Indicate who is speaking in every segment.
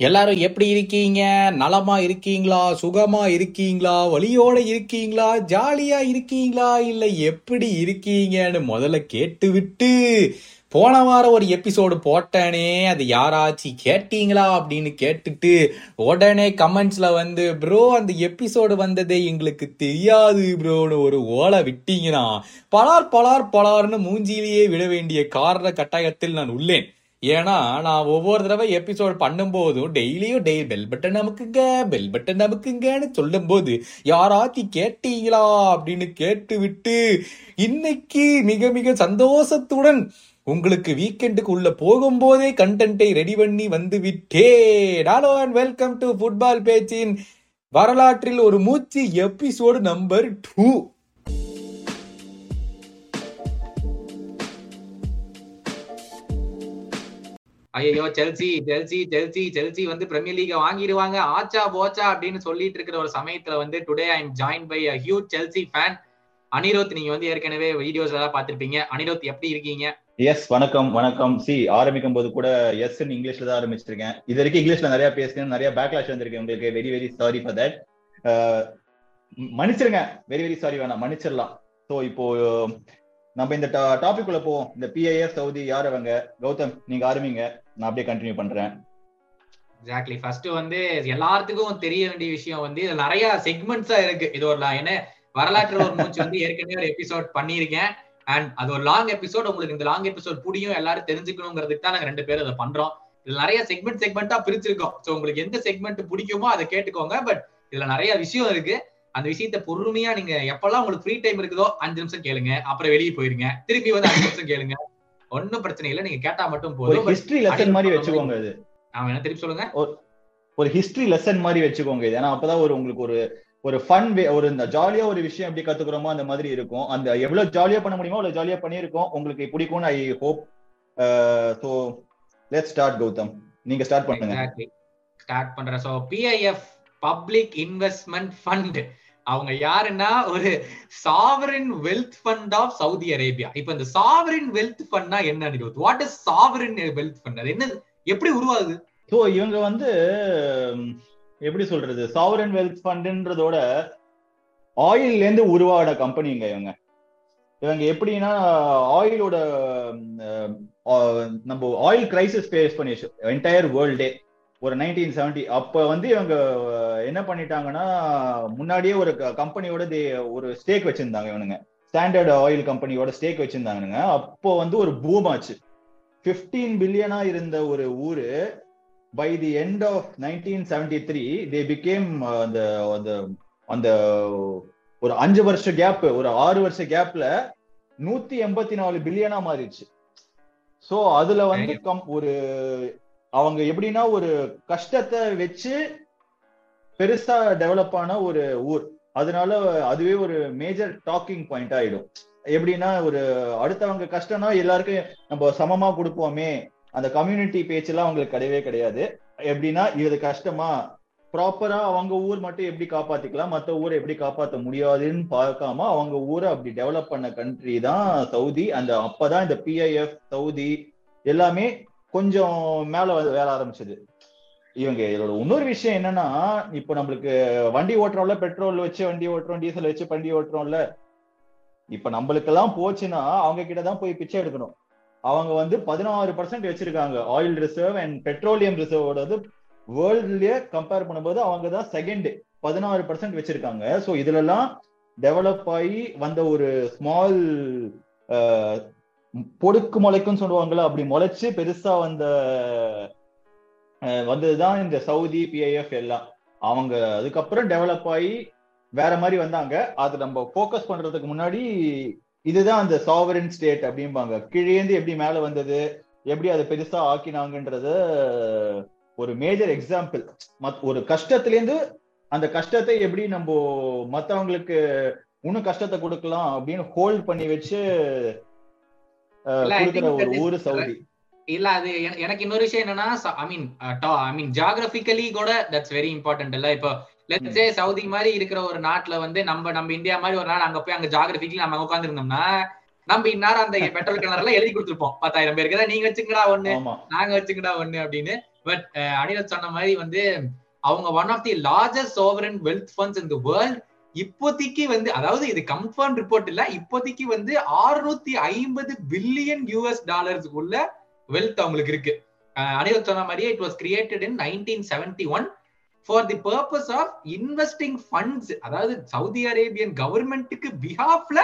Speaker 1: எல்லாரும் எப்படி இருக்கீங்க? நலமா இருக்கீங்களா? சுகமா இருக்கீங்களா? வழியோட இருக்கீங்களா? ஜாலியா இருக்கீங்களா? இல்ல எப்படி இருக்கீங்கன்னு முதல்ல கேட்டு விட்டு போன வாரம் ஒரு எபிசோடு போட்டேனே. அது யாராச்சும் கேட்டீங்களா அப்படின்னு கேட்டுட்டு உடனே கமெண்ட்ஸ்ல வந்து ப்ரோ அந்த எபிசோடு வந்ததே எங்களுக்கு தெரியாது ப்ரோன்னு ஒரு ஓலை விட்டீங்கன்னா பலார் பலார் பலார்னு மூஞ்சிலேயே விட வேண்டிய காரண கட்டாயத்தில் நான் உள்ளேன். ஏன்னா நான் ஒவ்வொரு தடவை எபிசோட் பண்ணும்போதும் டெய்லியும் டெய் பெல் பட்டன் நமக்குங்க பெல் பட்டன் நமக்குங்கன்னு சொல்லும்போது யாராச்சும் கேட்டீங்களா? அப்படின்னு கேட்டு விட்டு இன்னைக்கு மிக மிக சந்தோஷத்துடன் உங்களுக்கு வீக்கெண்டுக்கு உள்ள போகும்போதே கண்டென்ட்டை ரெடி பண்ணி வந்து விட்டேன் hello and welcome to football பேச்சின் வரலாற்றில் ஒரு மூச்சு எபிசோடு நம்பர் டூ
Speaker 2: ஐயோ செல்சி செல்சி செல்சி செல்சி வந்து பிரீமியர் லீக வாங்கிடுவாங்க. ஆச்சா போச்சா அப்படின்னு சொல்லிட்டு இருக்கிற ஒரு சமயத்துல வந்து today I am join by a huge Chelsea fan Anirudh நீங்க வந்து ஏற்கனவே வீடியோஸ் எல்லாம் பாத்திருப்பீங்க அனிரோத் எப்படி இருக்கீங்க?
Speaker 3: எஸ் வணக்கம் வணக்கம். சி ஆரம்பிக்கும் போது கூட எஸ் இங்கிலீஷ்ல தான் ஆரம்பிச்சிருக்கேன். இது வரைக்கும் இங்கிலீஷ்ல நிறைய பேசுறேன் நிறைய பேக்லாஷ் வந்திருக்கு. உங்களுக்கு very very sorry for that மன்னிச்சிருங்க. வெரி வெரி சாரி வேணாம். மன்னிச்சிடலாம். ஸோ இப்போ நம்ம இந்த டாபிக் உள்ள போவோம். இந்த பிஐஎஸ் சவுதி யார் அவங்க? கௌதம் நீங்க ஆரம்பிங்க. நான் அப்படியே கண்டினியூ பண்றேன்.
Speaker 2: எக்ஸாக்ட்லி ஃபர்ஸ்ட் வந்து எல்லாத்துக்கும் தெரிய வேண்டிய விஷயம் வந்து இதுல நிறைய செக்மெண்ட்ஸா இருக்கு. இது ஒரு என்ன வரலாற்று ஒரு மூச்சு வந்து ஏற்கனவே ஒரு எபிசோட் பண்ணியிருக்கேன். அண்ட் அது ஒரு லாங் எபிசோட் உங்களுக்கு இந்த லாங் எபிசோட் புரியும் எல்லாரும் தெரிஞ்சுக்கணுங்கிறதுக்கு தான் நாங்க ரெண்டு பேரும் அதை பண்றோம். இதுல நிறைய செக்மெண்ட் செக்மெண்டா பிரிச்சிருக்கோம். ஸோ உங்களுக்கு எந்த செக்மெண்ட் பிடிக்குமோ அதை கேட்டுக்கோங்க. பட் இதுல நிறைய விஷயம் இருக்கு. அந்த விஷயத்த பொறுமையா நீங்க எப்பெல்லாம் உங்களுக்கு ஃப்ரீ டைம் இருக்குதோ அஞ்சு நிமிஷம் கேளுங்க. அப்புறம் வெளியே போயிருங்க. திருப்பி வந்து அஞ்சு நிமிஷம் கேளுங்க. ஒன்னும் பிரச்சனை இல்லை. நீங்க கேட்டா மட்டும் போதும்.
Speaker 3: ஹிஸ்டரி லெசன் மாதிரி வச்சுக்கோங்க இது.
Speaker 2: அவன் என்ன திருப்பி சொல்லுங்க?
Speaker 3: ஒரு ஹிஸ்டரி லெசன் மாதிரி வச்சுக்கோங்க இது. ஏன்னா அப்பதான் ஒரு உங்களுக்கு ஒரு ஒரு ஃபன் வே ஒரு இந்த ஜாலியா ஒரு விஷயம் எப்படி கத்துக்கிறோமோ அந்த மாதிரி இருக்கும். அந்த எவ்வளவு ஜாலியா பண்ண முடியுமோ அவ்வளவு ஜாலியா பண்ணியிருக்கோம். உங்களுக்கு பிடிக்கும்னு I hope so let start Gautham. நீங்க ஸ்டார்ட் பண்ணுங்க.
Speaker 2: ஸ்டார்ட் பண்றேன். So PIF public investment fund அவங்க யாருன்னா ஒரு sovereign wealth fund of Saudi Arabia இப்ப இந்த சாவரின் வெல்த் ஃபண்ட்னா என்ன நிறுவத் what is sovereign wealth fund அது என்ன எப்படி உருவாகுது?
Speaker 3: ஸோ இவங்க வந்து எப்படி சொல்றது? சாவரன் வெல்த் ஃபண்டுன்றதோட ஆயில்ல இருந்து உருவான கம்பெனிங்க இவங்க. இவங்க எப்படின்னா ஆயிலோட நம்ம ஆயில் கிரைசிஸ் ஃபேஸ் பண்ணி என்டையர் வேர்ல்டே ஒரு நைன்டீன் செவன்டி அப்ப வந்து இவங்க என்ன பண்ணிட்டாங்கன்னா முன்னாடியே ஒரு கம்பெனியோட ஒரு ஸ்டேக் வச்சிருந்தாங்க இவனுங்க. ஸ்டாண்டர்ட் ஆயில் கம்பெனியோட ஸ்டேக் வச்சிருந்தாங்க அப்போ வந்து ஒரு பூம் ஆச்சு. பிப்டீன் பில்லியனா இருந்த ஒரு ஊரு by the end of nineteen seventy three they became அந்த அந்த அந்த ஒரு அஞ்சு வருஷ கேப் ஒரு ஆறு வருஷ கேப்ல நூத்தி எண்பத்தி நாலு பில்லியனா மாறிடுச்சு. சோ அதுல வந்து ஒரு அவங்க எப்படின்னா ஒரு கஷ்டத்தை வச்சு பெருசா டெவலப் ஆன ஒரு ஊர். அதனால அதுவே ஒரு மேஜர் டாக்கிங் பாயிண்ட் ஆயிடும். எப்படின்னா ஒரு அடுத்தவங்க கஷ்டம்னா எல்லாருக்கும் நம்ம சமமா கொடுப்போமே. அந்த கம்யூனிட்டி பேச்செல்லாம் அவங்களுக்கு கிடையவே கிடையாது. எப்படின்னா இது கஷ்டமா? ப்ராப்பரா அவங்க ஊர் மட்டும் எப்படி காப்பாத்திக்கலாம்? மற்ற ஊரை எப்படி காப்பாற்ற முடியாதுன்னு பார்க்காம அவங்க ஊரை அப்படி டெவலப் பண்ண கண்ட்ரி தான் சவுதி. அந்த அப்பதான் இந்த பிஐஎஃப் சவுதி எல்லாமே கொஞ்சம் மேல வேலை ஆரம்பிச்சது. இவங்க இதோட இன்னொரு விஷயம் என்னன்னா இப்போ நம்மளுக்கு வண்டி ஓட்டுறோம்ல பெட்ரோல் வச்சு வண்டி ஓட்டுறோம் டீசல் வச்சு வண்டி ஓட்டுறோம்ல. இப்ப நம்மளுக்கு எல்லாம் போச்சுன்னா அவங்க கிட்ட தான் போய் பிச்சை எடுக்கணும். அவங்க வந்து பதினாறு பர்சன்ட் வச்சிருக்காங்க. ஆயில் ரிசர்வ் அண்ட் பெட்ரோலியம் ரிசர்வோட வேர்ல்ட்லயே கம்பேர் பண்ணும்போது அவங்க தான் செகண்ட் பதினாறு பர்சன்ட் வச்சிருக்காங்க. ஸோ இதுல எல்லாம் டெவலப் ஆகி வந்த ஒரு ஸ்மால் பொடுக்கு முளைக்குன்னு சொல்லுவாங்கல்ல அப்படி முளைச்சு பெருசா வந்த வந்ததுதான் இந்த சவுதி பிஐஎஃப் எல்லாம். அவங்க அதுக்கப்புறம் டெவலப் ஆகி வேற மாதிரி வந்தாங்க. அது நம்ம ஃபோக்கஸ் பண்றதுக்கு முன்னாடி இதுதான் அந்த சாவரன் ஸ்டேட் அப்படிம்பாங்க. கீழேந்து எப்படி மேல வந்தது எப்படி அதை பெருசா ஆக்கினாங்கன்றத ஒரு மேஜர் எக்ஸாம்பிள் ஒரு கஷ்டத்திலேருந்து அந்த கஷ்டத்தை எப்படி நம்ம மத்தவங்களுக்கு இன்னும் கஷ்டத்தை கொடுக்கலாம் அப்படின்னு ஹோல்ட் பண்ணி வச்சு கொடுக்கிற ஒரு ஊரு சவுதி.
Speaker 2: இல்ல அது எனக்கு இன்னொரு விஷயம் என்னன்னா I mean I mean geographically கூட தட்ஸ் வெரி இம்பார்ட்டன்ட் இல்ல. இப்போ லெட்ஸே சவுதி மாதிரி இருக்கிற ஒரு நாட்டுல வந்து நம்ம நம்ம இந்தியா மாதிரி ஒரு நாள் அங்க போய் அங்க ஜாகிரபிக்கலி நம்ம உட்கார்ந்து இருந்தோம்னா நம்ம இந்நேரம் அந்த பெட்ரோல் கிணறுல எழுதி கொடுத்துருப்போம். பத்தாயிரம் பேருக்கு. நீங்க வச்சுக்கடா ஒண்ணு நாங்க வச்சுக்கடா ஒண்ணு அப்படின்னு. பட் அனில் சொன்ன மாதிரி வந்து அவங்க one of the largest sovereign wealth funds in the world இப்போதைக்கு வந்து அதாவது இது கன்ஃபார்ம் ரிப்போர்ட் இல்ல இப்போதைக்கு வந்து ஆறுநூத்தி ஐம்பது பில்லியன் யூஎஸ் டாலர்ஸ்க்குள்ள வெல்த் அவங்களுக்கு இருக்கு. அனில் சொன்ன மாதிரியே it was created in nineteen seventy one for the purpose of investing funds அதாவது சவுதி அரேபியன் கவர்மெண்ட்டுக்கு பிஹாஃப்ல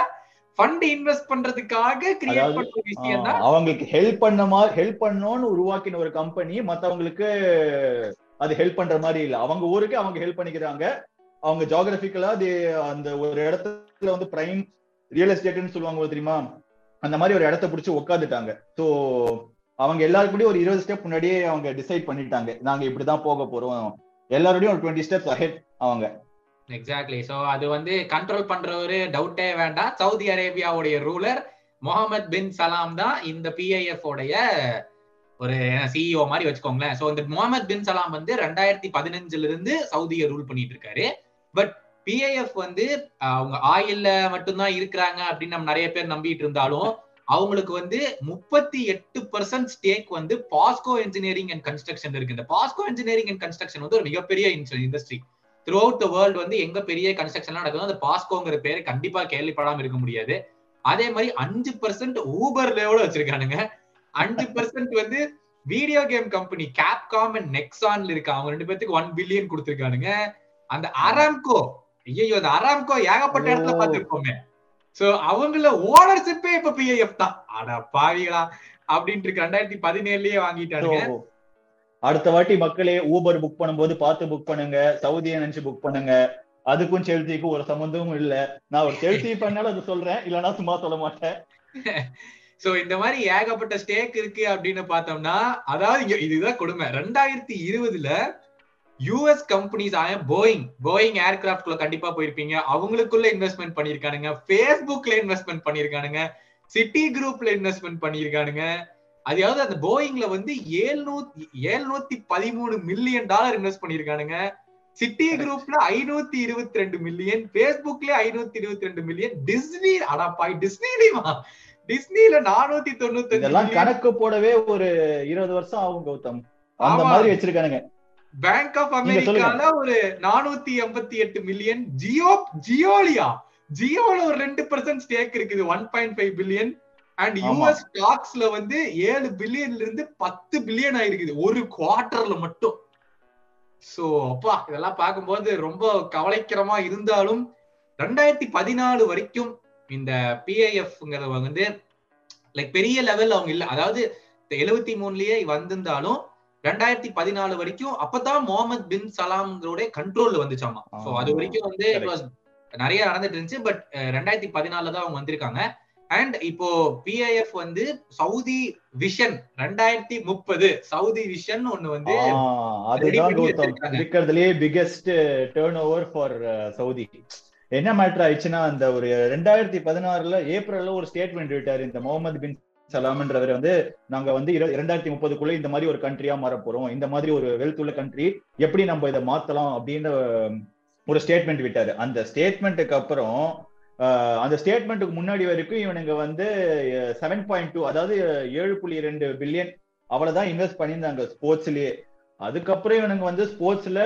Speaker 2: ஃபண்ட் இன்வெஸ்ட் பண்றதுக்காக கிரியேட் பண்ண விஷயம் தான்.
Speaker 3: அவங்களுக்கு ஹெல்ப் பண்ண மாதிரி ஹெல்ப் பண்ணணும்னு உருவாக்கின ஒரு கம்பெனி மத்தவங்களுக்கு அது ஹெல்ப் பண்ற மாதிரி இல்ல. அவங்க ஊருக்கு அவங்க ஹெல்ப் பண்ணிக்கிறாங்க. அவங்க ஜாகிரபிக்கலா அது அந்த ஒரு இடத்துல வந்து பிரைம் ரியல் எஸ்டேட்னு சொல்லுவாங்க தெரியுமா? அந்த மாதிரி ஒரு இடத்த பிடிச்சி உட்காந்துட்டாங்க ஸோ அவங்க எல்லாருக்கூடயும் ஒரு இருபது ஸ்டெப் முன்னாடியே அவங்க டிசைட் பண்ணிட்டாங்க. நாங்க இப்படிதான் போக போறோம். எல்லாரோடையும் ஒரு டுவெண்ட்டி ஸ்டெப்ஸ் அஹெட் அவங்க.
Speaker 2: எக்ஸாக்ட்லி ஸோ அது வந்து கண்ட்ரோல் பண்றவரு டவுட்டே வேண்டாம். சவுதி அரேபியாவுடைய ரூலர் முகமது பின் சலாம் தான் இந்த பிஐஎஃப் உடைய ஒரு சிஇஓ மாதிரி வச்சுக்கோங்களேன். ஸோ இந்த முகமது பின் சலாம் வந்து ரெண்டாயிரத்தி பதினஞ்சுல இருந்து சவுதியை ரூல் பண்ணிட்டு இருக்காரு. பட் பிஐஎஃப் வந்து அவங்க ஆயில்ல மட்டும்தான் இருக்கிறாங்க அப்படின்னு நம்ம நிறைய பேர் நம்பிட்டு இருந்தாலும் அவங்களுக்கு வந்து முப்பத்தி எட்டு பர்சன்ட் ஸ்டேக் வந்து பாஸ்கோ இன்ஜினியரிங் அண்ட் கன்ஸ்ட்ரக்ஷன் இருக்கு. இந்த பாஸ்கோ இன்ஜினியரிங் அண்ட் கன்ஸ்ட்ரக்ஷன் வந்து ஒரு மிகப்பெரிய industry throughout the world வந்து எங்க பெரிய கன்ஸ்ட்ரக்ஷன் நடக்குதோ அந்த பாஸ்கோங்கிற பேர் கண்டிப்பா கேள்விப்படாம இருக்க முடியாது. அதே மாதிரி அஞ்சு பர்சன்ட் ஊபர் லெவல வச்சிருக்கானுங்க? அஞ்சு பர்சன்ட் வந்து video game company Capcom and நெக்ஸான்ல இருக்கு. அவங்க ரெண்டு பேத்துக்கு ஒன் பில்லியன் கொடுத்துருக்கானுங்க. அந்த அராம்கோ ஐயோ அந்த அராம்கோ ஏகப்பட்ட இடத்துல. பார்த்திருப்போமே. சோ அவங்கள ஓனர்ஷிப்பே இப்ப பிஐஎஃப் தான். அட பாவிகளா. அப்படின்ட்டு ரெண்டாயிரத்தி பதினேழுலயே வாங்கிட்டானுங்க.
Speaker 3: So, அடுத்த வாட்டி மக்களே ஊபர் புக் பண்ணும்போது பார்த்து புக் பண்ணுங்க. சவுதியை நினைச்சு புக் பண்ணுங்க. அதுக்கும் செல்திக்கும் ஒரு சம்பந்தமும் இல்ல. நான் ஒரு செல்தி பண்ணாலும் அது சொல்றேன். இல்லைன்னா சும்மா சொல்ல மாட்டேன்.
Speaker 2: சோ இந்த மாதிரி ஏகப்பட்ட ஸ்டேக் இருக்கு அப்படின்னு பார்த்தோம்னா அதாவது இதுதான் கொடுமை. ரெண்டாயிரத்தி இருபதுல யூஎஸ் கம்பெனிஸ் ஆய போயிங் போயிங் ஏர்கிராஃப்ட் குள்ள கண்டிப்பா போயிருப்பீங்க. அவங்களுக்குள்ள இன்வெஸ்ட்மெண்ட் பண்ணிருக்கானுங்க ஃபேஸ்புக்ல இன்வெஸ்ட்மெண்ட் பண்ணிருக்கானுங்க சிட்டி குரூப்ல இன்வெஸ்ட்மெண்ட் பண்ணிருக்கானுங்க அதாவது அந்த போயிங்ல வந்து ஏழ்நூத்தி ஏழ்நூத்தி பதிமூணு மில்லியன் டாலர் இன்வெஸ்ட் பண்ணிருக்கானுங்க சிட்டி குரூப்ல ஐநூத்தி இருபத்தி ரெண்டு மில்லியன் பேஸ்புக்ல ஐநூத்தி இருபத்தி ரெண்டு மில்லியன் டிஸ்னி அடாப்பாய் டிஸ்னிலியுமா டிஸ்னில நானூத்தி தொண்ணூத்தி
Speaker 3: கணக்கு போடவே ஒரு இருபது வருஷம் ஆகும் கௌதம். அந்த. மாதிரி வச்சிருக்கானுங்க.
Speaker 2: Bank of. அமெரிக்கால ஒரு நானூத்தி எண்பத்தி எட்டு மில்லியன் ஜியோ ஜியோலியா ஜியோல ஒரு ரெண்டு பர்சன்ட் ஸ்டேக் இருக்குது one point five billion and. US ஸ்டாக்ஸ்ல வந்து ஏழு பில்லியன்ல இருந்து பத்து பில்லியன் ஆயிருக்குது ஒரு குவார்டர்ல மட்டும் சோ அப்பா இதெல்லாம் பார்க்கும்போது ரொம்ப கவலைக்கிரமா இருந்தாலும் ரெண்டாயிரத்தி பதினாலு வரைக்கும் இந்த பிஐஎஃப்ங்கிறத வந்து லைக் பெரிய லெவல் அவங்க இல்ல அதாவது எழுபத்தி மூணுலயே வந்திருந்தாலும் ரெண்டாயிரத்தி பதினாலு வரைக்கும் அப்பதான் முகமது பின் சலாம்களோட கண்ட்ரோல்ல வந்துச்சாமா. சோ அது. வரைக்கும் வந்து நிறைய நடந்துட்டு இருந்துச்சு. பட் ரெண்டாயிரத்தி பதினாலுல தான் அவங்க வந்திருக்காங்க. அண்ட் இப்போ பிஐஎஃப் வந்து சவுதி விஷன் ரெண்டாயிரத்தி முப்பது சவுதி விஷன் ஒண்ணு வந்து
Speaker 3: அதுதான். இருக்கிறதுலயே biggest turn over for Saudi. என்ன மேட்டர் ஆயிடுச்சுன்னா அந்த ஒரு ரெண்டாயிரத்தி பதினாறுல ஏப்ரல்ல ஒரு ஸ்டேட்மெண்ட் விட்டாரு இந்த முகமது பின் சலாம்ன்றவர் வந்து நாங்க வந்து இரண்டாயிரத்தி முப்பதுக்குள்ள இந்த மாதிரி ஒரு கண்ட்ரியா மாற போறோம். இந்த மாதிரி ஒரு வெல்த் உள்ள கண்ட்ரி எப்படி நம்ம இதை மாத்தலாம் அப்படின்னு ஒரு ஸ்டேட்மெண்ட் விட்டாரு. அந்த ஸ்டேட்மெண்ட்டுக்கு அப்புறம் அந்த ஸ்டேட்மெண்ட்டுக்கு முன்னாடி வரைக்கும் இவனுங்க வந்து செவன் பாயிண்ட் டூ அதாவது ஏழு புள்ளி ரெண்டு பில்லியன் அவ்வளவுதான் இன்வெஸ்ட் பண்ணியிருந்தாங்க ஸ்போர்ட்ஸ்லயே அதுக்கப்புறம் இவனுங்க வந்து ஸ்போர்ட்ஸ்ல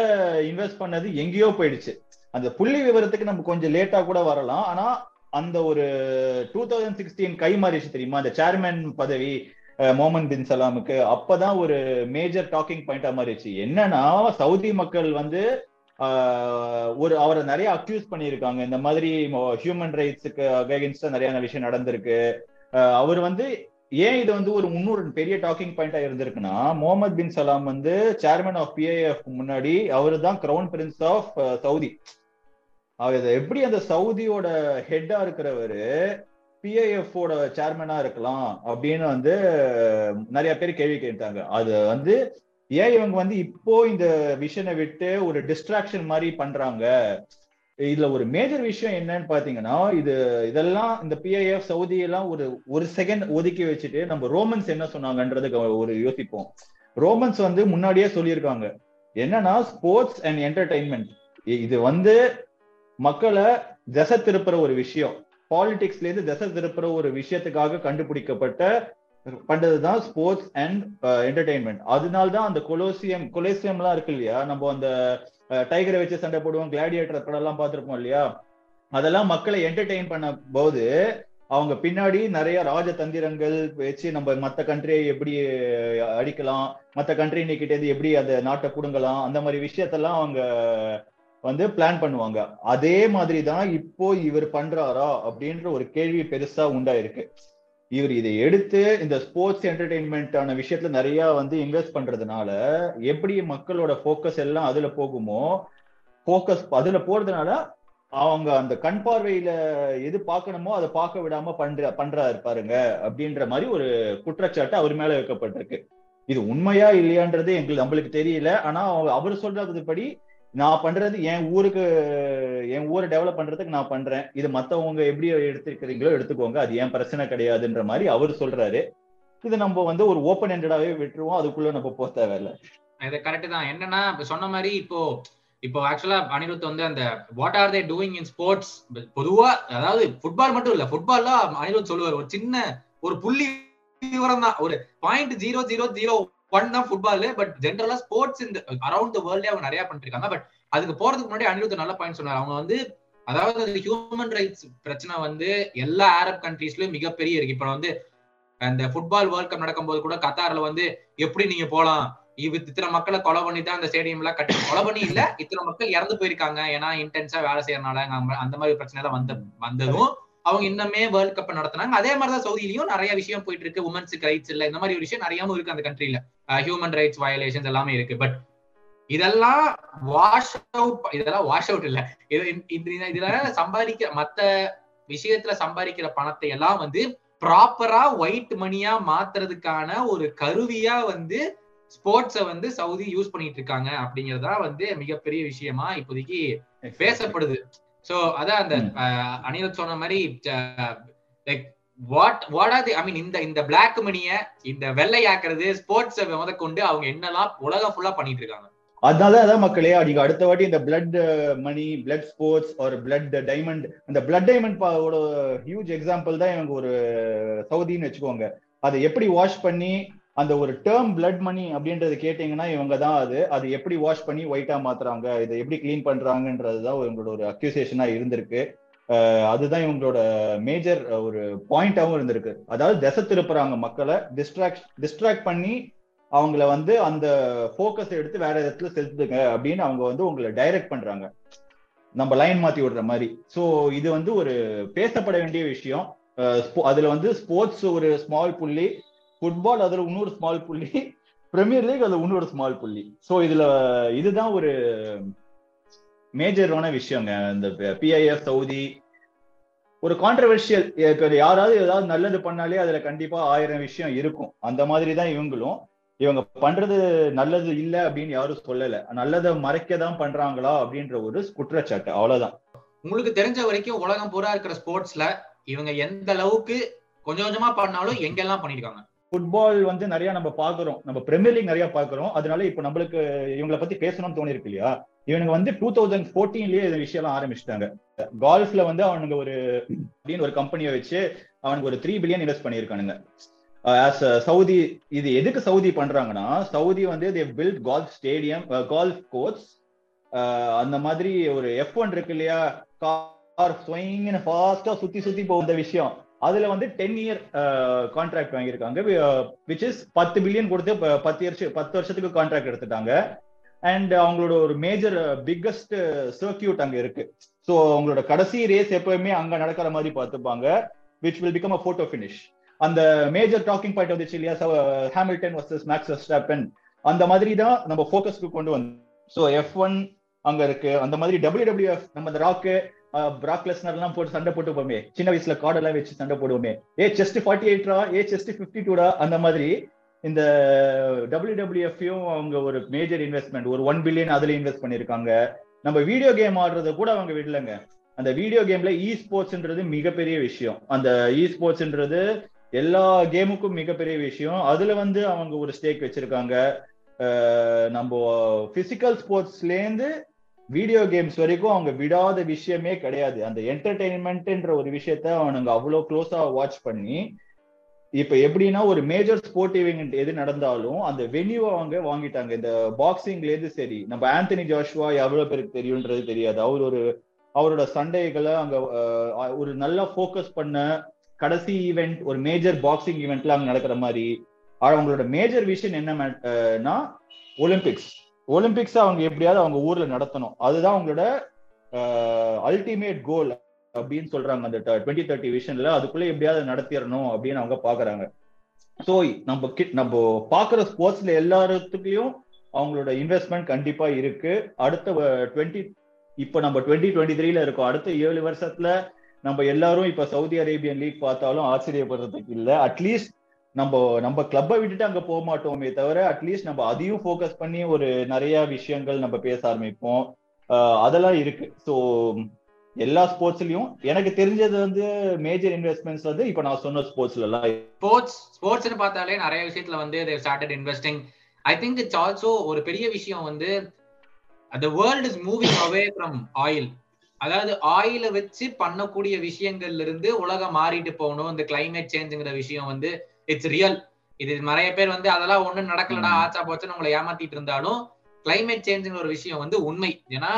Speaker 3: இன்வெஸ்ட் பண்ணது எங்கேயோ போயிடுச்சு. அந்த புள்ளி விவரத்துக்கு நம்ம கொஞ்சம் லேட்டா கூட வரலாம். ஆனா அந்த ஒரு டூ தௌசண்ட் சிக்ஸ்டீன் கை மாறிச்சு தெரியுமா? அந்த சேர்மேன் பதவி மோமன் பின் சலாமுக்கு அப்பதான் ஒரு மேஜர் டாக்கிங் பாயிண்டா மாறிச்சு என்னன்னா சவுதி மக்கள் வந்து ஒரு அவரை நிறைய அக்யூஸ் பண்ணியிருக்காங்க. இந்த மாதிரி ஹியூமன் ரைட்ஸுக்கு அகைன்ஸ்டா நிறைய விஷயம் நடந்திருக்கு. அவர் வந்து ஏன் இது வந்து ஒரு முன்னூறு பெரிய டாக்கிங் பாயிண்டா இருந்திருக்குன்னா முகமது பின் சலாம் வந்து சேர்மன் ஆஃப் பிஐஎஃப் முன்னாடி அவர் தான் கிரவுன் பிரின்ஸ் ஆஃப் சவுதி அவர் இதை எப்படி அந்த சவுதியோட ஹெட்டா இருக்கிறவரு பிஐஎஃப் சேர்மனா இருக்கலாம் அப்படின்னு வந்து நிறைய பேர் கேள்வி கேட்டாங்க. அது வந்து ஏன் இவங்க வந்து இப்போ இந்த விஷனை விட்டு ஒரு டிஸ்ட்ராக்ஷன் மாதிரி பண்றாங்க? இதுல ஒரு மேஜர் விஷயம் என்னன்னு பாத்தீங்கன்னா இது இதெல்லாம் இந்த பிஐஎஃப் சவுதி எல்லாம் ஒரு ஒரு செகண்ட் ஒதுக்கி வச்சுட்டு நம்ம ரோமன்ஸ் என்ன சொன்னாங்கன்றதுக்கு ஒரு யோசிப்போம். ரோமன்ஸ் வந்து முன்னாடியே சொல்லியிருக்காங்க. என்னன்னா ஸ்போர்ட்ஸ் அண்ட் என்டர்டைன்மெண்ட் இது வந்து மக்களை திசை திருப்புற ஒரு விஷயம். பாலிடிக்ஸ்ல இருந்து திசை திருப்புற ஒரு விஷயத்துக்காக கண்டுபிடிக்கப்பட்ட பண்றதுதான் ஸ்போர்ட்ஸ் அண்ட் என்டர்டைன்மெண்ட் அதனால தான் அந்த கொலோசியம் கொலோசியம்லாம் இருக்கு இல்லையா? நம்ம அந்த uh, டைகரை வச்சு சண்டை போடுவோம் கிளாடியேட்டர் படம் எல்லாம் பார்த்திருப்போம் இல்லையா? அதெல்லாம் மக்களை என்டர்டெயின் பண்ண போது அவங்க பின்னாடி நிறைய ராஜதந்திரங்கள் வச்சு நம்ம மற்ற கண்ட்ரியை எப்படி அடிக்கலாம் மற்ற கண்ட்ரி இன்னைக்கிட்டேருந்து எப்படி அந்த நாட்டை குடுங்கலாம் அந்த மாதிரி விஷயத்தெல்லாம் அவங்க வந்து பிளான் பண்ணுவாங்க. அதே மாதிரி தான் இப்போ இவர் பண்றாரா அப்படின்ற ஒரு கேள்வி பெருசா உண்டாயிருக்கு. இவர் இதை எடுத்து இந்த ஸ்போர்ட்ஸ் என்டர்டெயின்மெண்டான விஷயத்துல நிறைய வந்து இன்வெஸ்ட் பண்றதுனால எப்படி மக்களோட ஃபோக்கஸ் எல்லாம் அதுல போகுமோ ஃபோக்கஸ் அதுல போறதுனால அவங்க அந்த கண் பார்வையில எது பார்க்கணுமோ அதை பார்க்க விடாம பண்ற பண்றாரு பாருங்க அப்படின்ற மாதிரி ஒரு குற்றச்சாட்டு அவர் மேல வைக்கப்பட்டிருக்கு. இது உண்மையா இல்லையான்றது எங்களுக்கு நம்மளுக்கு தெரியல. ஆனா அவங்க- அவர் சொல்றதுபடி நான் பண்றது என் ஊருக்கு என் ஊரை டெவலப் பண்றதுக்கு நான் பண்றேன். இது மத்தவங்க எப்படி எடுத்துக்கிறீங்களோ எடுத்துக்கோங்க. அது ஏன் பிரச்சனை கிடையாதுன்ற மாதிரி அவர் சொல்றாரு. இது நம்ம வந்து ஒரு ஓப்பன் ஹெண்டடாவே விட்டுருவோம். அதுக்குள்ள நம்ம போக தேவையில்ல.
Speaker 2: இது கரெக்ட் தான். என்னன்னா சொன்ன மாதிரி இப்போ இப்போ ஆக்சுவலா அனிருத் வந்து அந்த what are they doing in sports பொதுவா அதாவது ஃபுட்பால் மட்டும் இல்ல ஃபுட்பால்ல அனிருத் சொல்லுவார். ஒரு சின்ன ஒரு புள்ளி விவரம் தான். ஒரு point zero zero zero one தான் ஃபுட்பால் பட் ஜென்ரலா ஸ்போர்ட்ஸ் இந்த அரௌண்ட் த வேர்ல்டே அவங்க நிறைய பண்ணிருக்காங்க பட் அதுக்கு போறதுக்கு முன்னாடி அனிருத் நல்ல பாயிண்ட் சொன்னார். அவங்க வந்து அதாவது அந்த ஹியூமன் ரைட்ஸ் பிரச்சனை வந்து எல்லா அரப் கண்ட்ரீஸ்லயும் மிகப்பெரிய இருக்கு. இப்ப வந்து அந்த ஃபுட்பால் வேர்ல்ட் கப் நடக்கும்போது கூட கத்தார்ல வந்து எப்படி நீங்க போலாம்? இவ இத்தனை மக்களை கொலை பண்ணி தான் அந்த ஸ்டேடியம் எல்லாம் கட்டி கொலை பண்ணி இல்ல இத்தனை மக்கள் இறந்து போயிருக்காங்க. ஏன்னா இன்டென்ஸா வேலை செய்யறனால அந்த மாதிரி பிரச்சனை எல்லாம் வந்த வந்ததும் அவங்க இன்னமே வேர்ல்ட் கப் நடத்துனாங்க. அதே மாதிரிதான் சவுதியிலயும் நிறைய விஷயம் போயிட்டு இருக்கு உமன்ஸுக்கு ரைட்ஸ் இல்ல இந்த மாதிரி ஒரு விஷயம் நிறையாவும் இருக்கு அந்த கண்ட்ரில ஹியூமன் ரைட்ஸ் வயலேஷன்ஸ் எல்லாமே இருக்கு. பட் இதெல்லாம் வாஷ் அவுட் இதெல்லாம் வாஷ் அவுட் இல்ல. இது இதுல சம்பாதிக்க மத்த விஷயத்துல சம்பாதிக்கிற பணத்தை எல்லாம் வந்து ப்ராப்பரா ஒயிட் மணியா மாத்துறதுக்கான ஒரு கருவியா வந்து ஸ்போர்ட்ஸ வந்து சவுதி யூஸ் பண்ணிட்டு இருக்காங்க அப்படிங்கறதா வந்து மிகப்பெரிய விஷயமா இப்போதைக்கு பேசப்படுது. சோ அதான் அந்த அனிருத் சொன்ன மாதிரி like what what are I mean இந்த இந்த பிளாக் மணிய இந்த வெள்ளை ஆக்குறது ஸ்போர்ட்ஸ் முதற்கொண்டு அவங்க என்னெல்லாம் உலகம் ஃபுல்லா பண்ணிட்டு இருக்காங்க.
Speaker 3: அதனால அதான் மக்களே நீங்க அடுத்த வாட்டி இந்த பிளட் மணி பிளட் ஸ்போர்ட்ஸ் ஒரு பிளட் டைமண்ட் அந்த பிளட் டைமண்ட் ஓட ஹியூஜ் எக்ஸாம்பிள் தான் இவங்க ஒரு சவுதின்னு வச்சுக்கோங்க. அதை எப்படி வாஷ் பண்ணி அந்த ஒரு டேர்ம் பிளட் மணி அப்படின்றது கேட்டீங்கன்னா இவங்க தான் அது. அது எப்படி வாஷ் பண்ணி ஒயிட்டா மாத்துறாங்க இதை எப்படி கிளீன் பண்றாங்கன்றது தான் இவங்களோட ஒரு அக்யூசேஷனா இருந்திருக்கு. அதுதான் இவங்களோட மேஜர் ஒரு பாயிண்டாவும் இருந்திருக்கு. அதாவது திசை திருப்புறாங்க மக்களை டிஸ்ட்ராக்ட் டிஸ்ட்ராக்ட் பண்ணி அவங்கள வந்து அந்த ஃபோக்கஸ் எடுத்து வேற இடத்துல செலுத்துங்க அப்படின்னு அவங்க வந்து உங்களை டைரக்ட் பண்றாங்க. நம்ம லைன் மாத்தி விடுற மாதிரி. ஸோ இது வந்து ஒரு பேசப்பட வேண்டிய விஷயம். அதுல வந்து ஸ்போர்ட்ஸ் ஒரு ஸ்மால் புள்ளி ஃபுட்பால் அதுல இன்னொரு ஸ்மால் புள்ளி பிரீமியர் லீக் அதுல இன்னொரு ஸ்மால் புள்ளி. ஸோ இதுல இதுதான் ஒரு மேஜரான விஷயங்க. இந்த பிஐஎஃப் சவுதி ஒரு கான்ட்ரவர்ஷியல் யாராவது ஏதாவது நல்லது பண்ணாலே அதுல கண்டிப்பா ஆயிரம் விஷயம் இருக்கும். அந்த மாதிரி தான் இவங்களும். இவங்க பண்றது நல்லது இல்ல அப்படின்னு யாரும் சொல்லல. நல்லதை மறைக்க தான் பண்றாங்களா அப்படின்ற ஒரு குற்றச்சாட்டு. அவ்வளவுதான்.
Speaker 2: உங்களுக்கு தெரிஞ்ச வரைக்கும் உலகம் பூரா இருக்கிற ஸ்போர்ட்ஸ்ல இவங்க எந்த அளவுக்கு கொஞ்சம் கொஞ்சமா பண்ணாலும் எங்கெல்லாம் பண்ணிருக்காங்க?
Speaker 3: ஃபுட்பால் வந்து நிறைய நம்ம பாக்குறோம். நம்ம பிரீமியர் லீக் நிறைய பாக்குறோம். அதனால இப்ப நம்மளுக்கு இவங்களை பத்தி பேசணும்னு தோணி இருக்கு இல்லையா? இவனுங்க வந்து டூ தௌசண்ட் ஃபோர்டீன்லயே இந்த விஷயம்லாம் ஆரம்பிச்சிட்டாங்க. கால்ஃப்ல வந்து அவனுங்க ஒரு அப்படின்னு ஒரு கம்பெனியை வச்சு அவனுக்கு ஒரு த்ரீ பில்லியன் இன்வெஸ்ட் பண்ணியிருக்கானுங்க. ஆஸ் சவுதி இது எதுக்கு சவுதி பண்றாங்கன்னா சவுதி வந்து they build golf stadium golf courts அந்த மாதிரி ஒரு எஃப் ஒன் இருக்கு இல்லையா? கார் ஸ்வைங்னு ஃபாஸ்டா சுத்தி சுத்தி போகிற விஷயம். அதுல வந்து டென் இயர் கான்ட்ராக்ட் வாங்கியிருக்காங்க. விச் இஸ் பத்து பில்லியன் கொடுத்து ப- பத்து வருஷம் பத்து வருஷத்துக்கு கான்ட்ராக்ட் எடுத்துட்டாங்க. அண்ட் அவங்களோட ஒரு மேஜர் பிக்கஸ்ட் சர்க்கியூட் அங்க இருக்கு. ஸோ அவங்களோட கடைசி ரேஸ் எப்பவுமே அங்க நடக்கிற மாதிரி பார்த்துப்பாங்க which will become a photo finish அந்த மேஜர் டாக்கிங் பாயிண்ட் வந்துச்சு இல்லையா? ஹேமில்டன் வர்சஸ் மேக்ஸ் ஸ்டாப்பன் அந்த மாதிரி தான் நம்ம ஃபோக்கஸ்க்கு கொண்டு வந்தோம். ஸோ எஃப் ஒன் அங்க இருக்கு. அந்த மாதிரி டபிள்யூ நம்ம இந்த ராக்கு பிராக்லெஸ்னர்லாம் எல்லாம் போட்டு சண்டை போட்டுப்போமே. சின்ன வயசுல கார்டெல்லாம் வச்சு சண்டை போடுவோமே. ஏ செஸ்ட் ஃபார்ட்டி எயிட்ரா ஏ செஸ்ட் ஃபிஃப்டி டூடா அந்த மாதிரி இந்த டபிள்யூடபிள்யூஎஃப்யும் அவங்க ஒரு மேஜர் இன்வெஸ்ட்மெண்ட் ஒரு ஒன் பில்லியன் அதுல இன்வெஸ்ட் பண்ணிருக்காங்க நம்ம வீடியோ கேம் ஆடுறத கூட அவங்க விடலங்க. அந்த வீடியோ கேம்ல இ ஸ்போர்ட்ஸ்ன்றது மிகப்பெரிய விஷயம். அந்த இ ஸ்போர்ட்ஸ்ன்றது எல்லா கேமுக்கும் மிகப்பெரிய விஷயம். அதுல வந்து அவங்க ஒரு ஸ்டேக் வச்சிருக்காங்க. நம்ம பிசிக்கல் ஸ்போர்ட்ஸ்லேருந்து வீடியோ கேம்ஸ் வரைக்கும் அவங்க விடாத விஷயமே கிடையாது. அந்த என்டர்டெயின்மெண்ட்ன்ற ஒரு விஷயத்த அவனுங்க அவ்வளோ க்ளோஸா வாட்ச் பண்ணி இப்ப எப்படின்னா ஒரு மேஜர் ஸ்போர்ட் ஈவெண்ட் எது நடந்தாலும் அந்த வென்யூ அவங்க வாங்கிட்டாங்க. இந்த பாக்ஸிங்ல இருந்து சரி நம்ம ஆந்தனி ஜாஷ்வா எவ்வளவு பேருக்கு தெரியும்ன்றது தெரியாது. அவர் ஒரு அவரோட சண்டைகளை அங்க ஒரு நல்லா ஃபோக்கஸ் பண்ண கடைசி ஈவெண்ட் ஒரு மேஜர் பாக்ஸிங் ஈவெண்ட்ல அங்க நடக்கிற மாதிரி அவங்களோட மேஜர் விஷன் என்னன்னா ஒலிம்பிக்ஸ் ஒலிம்பிக்ஸ் அவங்க எப்படியாவது அவங்க ஊர்ல நடத்தணும். அதுதான் அவங்களோட அல்டிமேட் கோல் அப்படின்னு சொல்றாங்க அந்த டுவெண்ட்டி தேர்ட்டி விஷன்ல அதுக்குள்ள எப்படியாவது நடத்திடணும் அப்படின்னு அவங்க பாக்குறாங்க. ஸோ நம்ம கிட் நம்ம பாக்குற ஸ்போர்ட்ஸ்ல எல்லாத்துலயும் அவங்களோட இன்வெஸ்ட்மெண்ட் கண்டிப்பா இருக்கு. அடுத்த டுவெண்ட்டி இப்போ நம்ம டுவெண்ட்டி டுவெண்ட்டி த்ரீல இருக்கோம். அடுத்த ஏழு வருஷத்துல நம்ம எல்லாரும் இப்ப சவுதி அரேபியன் லீக் பார்த்தாலும் ஆச்சரியப்படுறதுக்கு இல்ல. அட்லீஸ்ட் நம்ம நம்ம கிளப்பை விட்டுட்டு அங்க போக மாட்டோமே தவிர அட்லீஸ்ட் நம்ம அதையும் ஃபோக்கஸ் பண்ணி ஒரு நிறைய விஷயங்கள் நம்ம பேச ஆரம்பிப்போம். அதெல்லாம் இருக்கு. ஸோ எல்லா ஸ்போர்ட்ஸ்லயும் எனக்கு தெரிஞ்சது வந்து மேஜர் இன்வெஸ்ட்மெண்ட்ஸ் வந்து இப்போ நான் சொன்ன ஸ்போர்ட்ஸ்ல எல்லாம்
Speaker 2: ஸ்போர்ட்ஸ் ஸ்போர்ட்ஸ்னு பார்த்தாலே நிறைய விஷயத்துல வந்து they started investing I think it's also ஒரு பெரிய விஷயம் வந்து the world is moving away from oil அதாவது ஆயில வச்சு பண்ணக்கூடிய விஷயங்கள்ல இருந்து உலகம் மாறிட்டு போகணும். இந்த கிளைமேட் சேஞ்சுங்கிற விஷயம் வந்து இட்ஸ் ரியல் இது நிறைய பேர் வந்து அதெல்லாம் ஒண்ணும் நடக்கலடா. ஆச்சா போச்சுன்னு உங்களை ஏமாத்திட்டு இருந்தாலும் கிளைமேட் சேஞ்சுங்கிற ஒரு விஷயம் வந்து உண்மை. ஏன்னா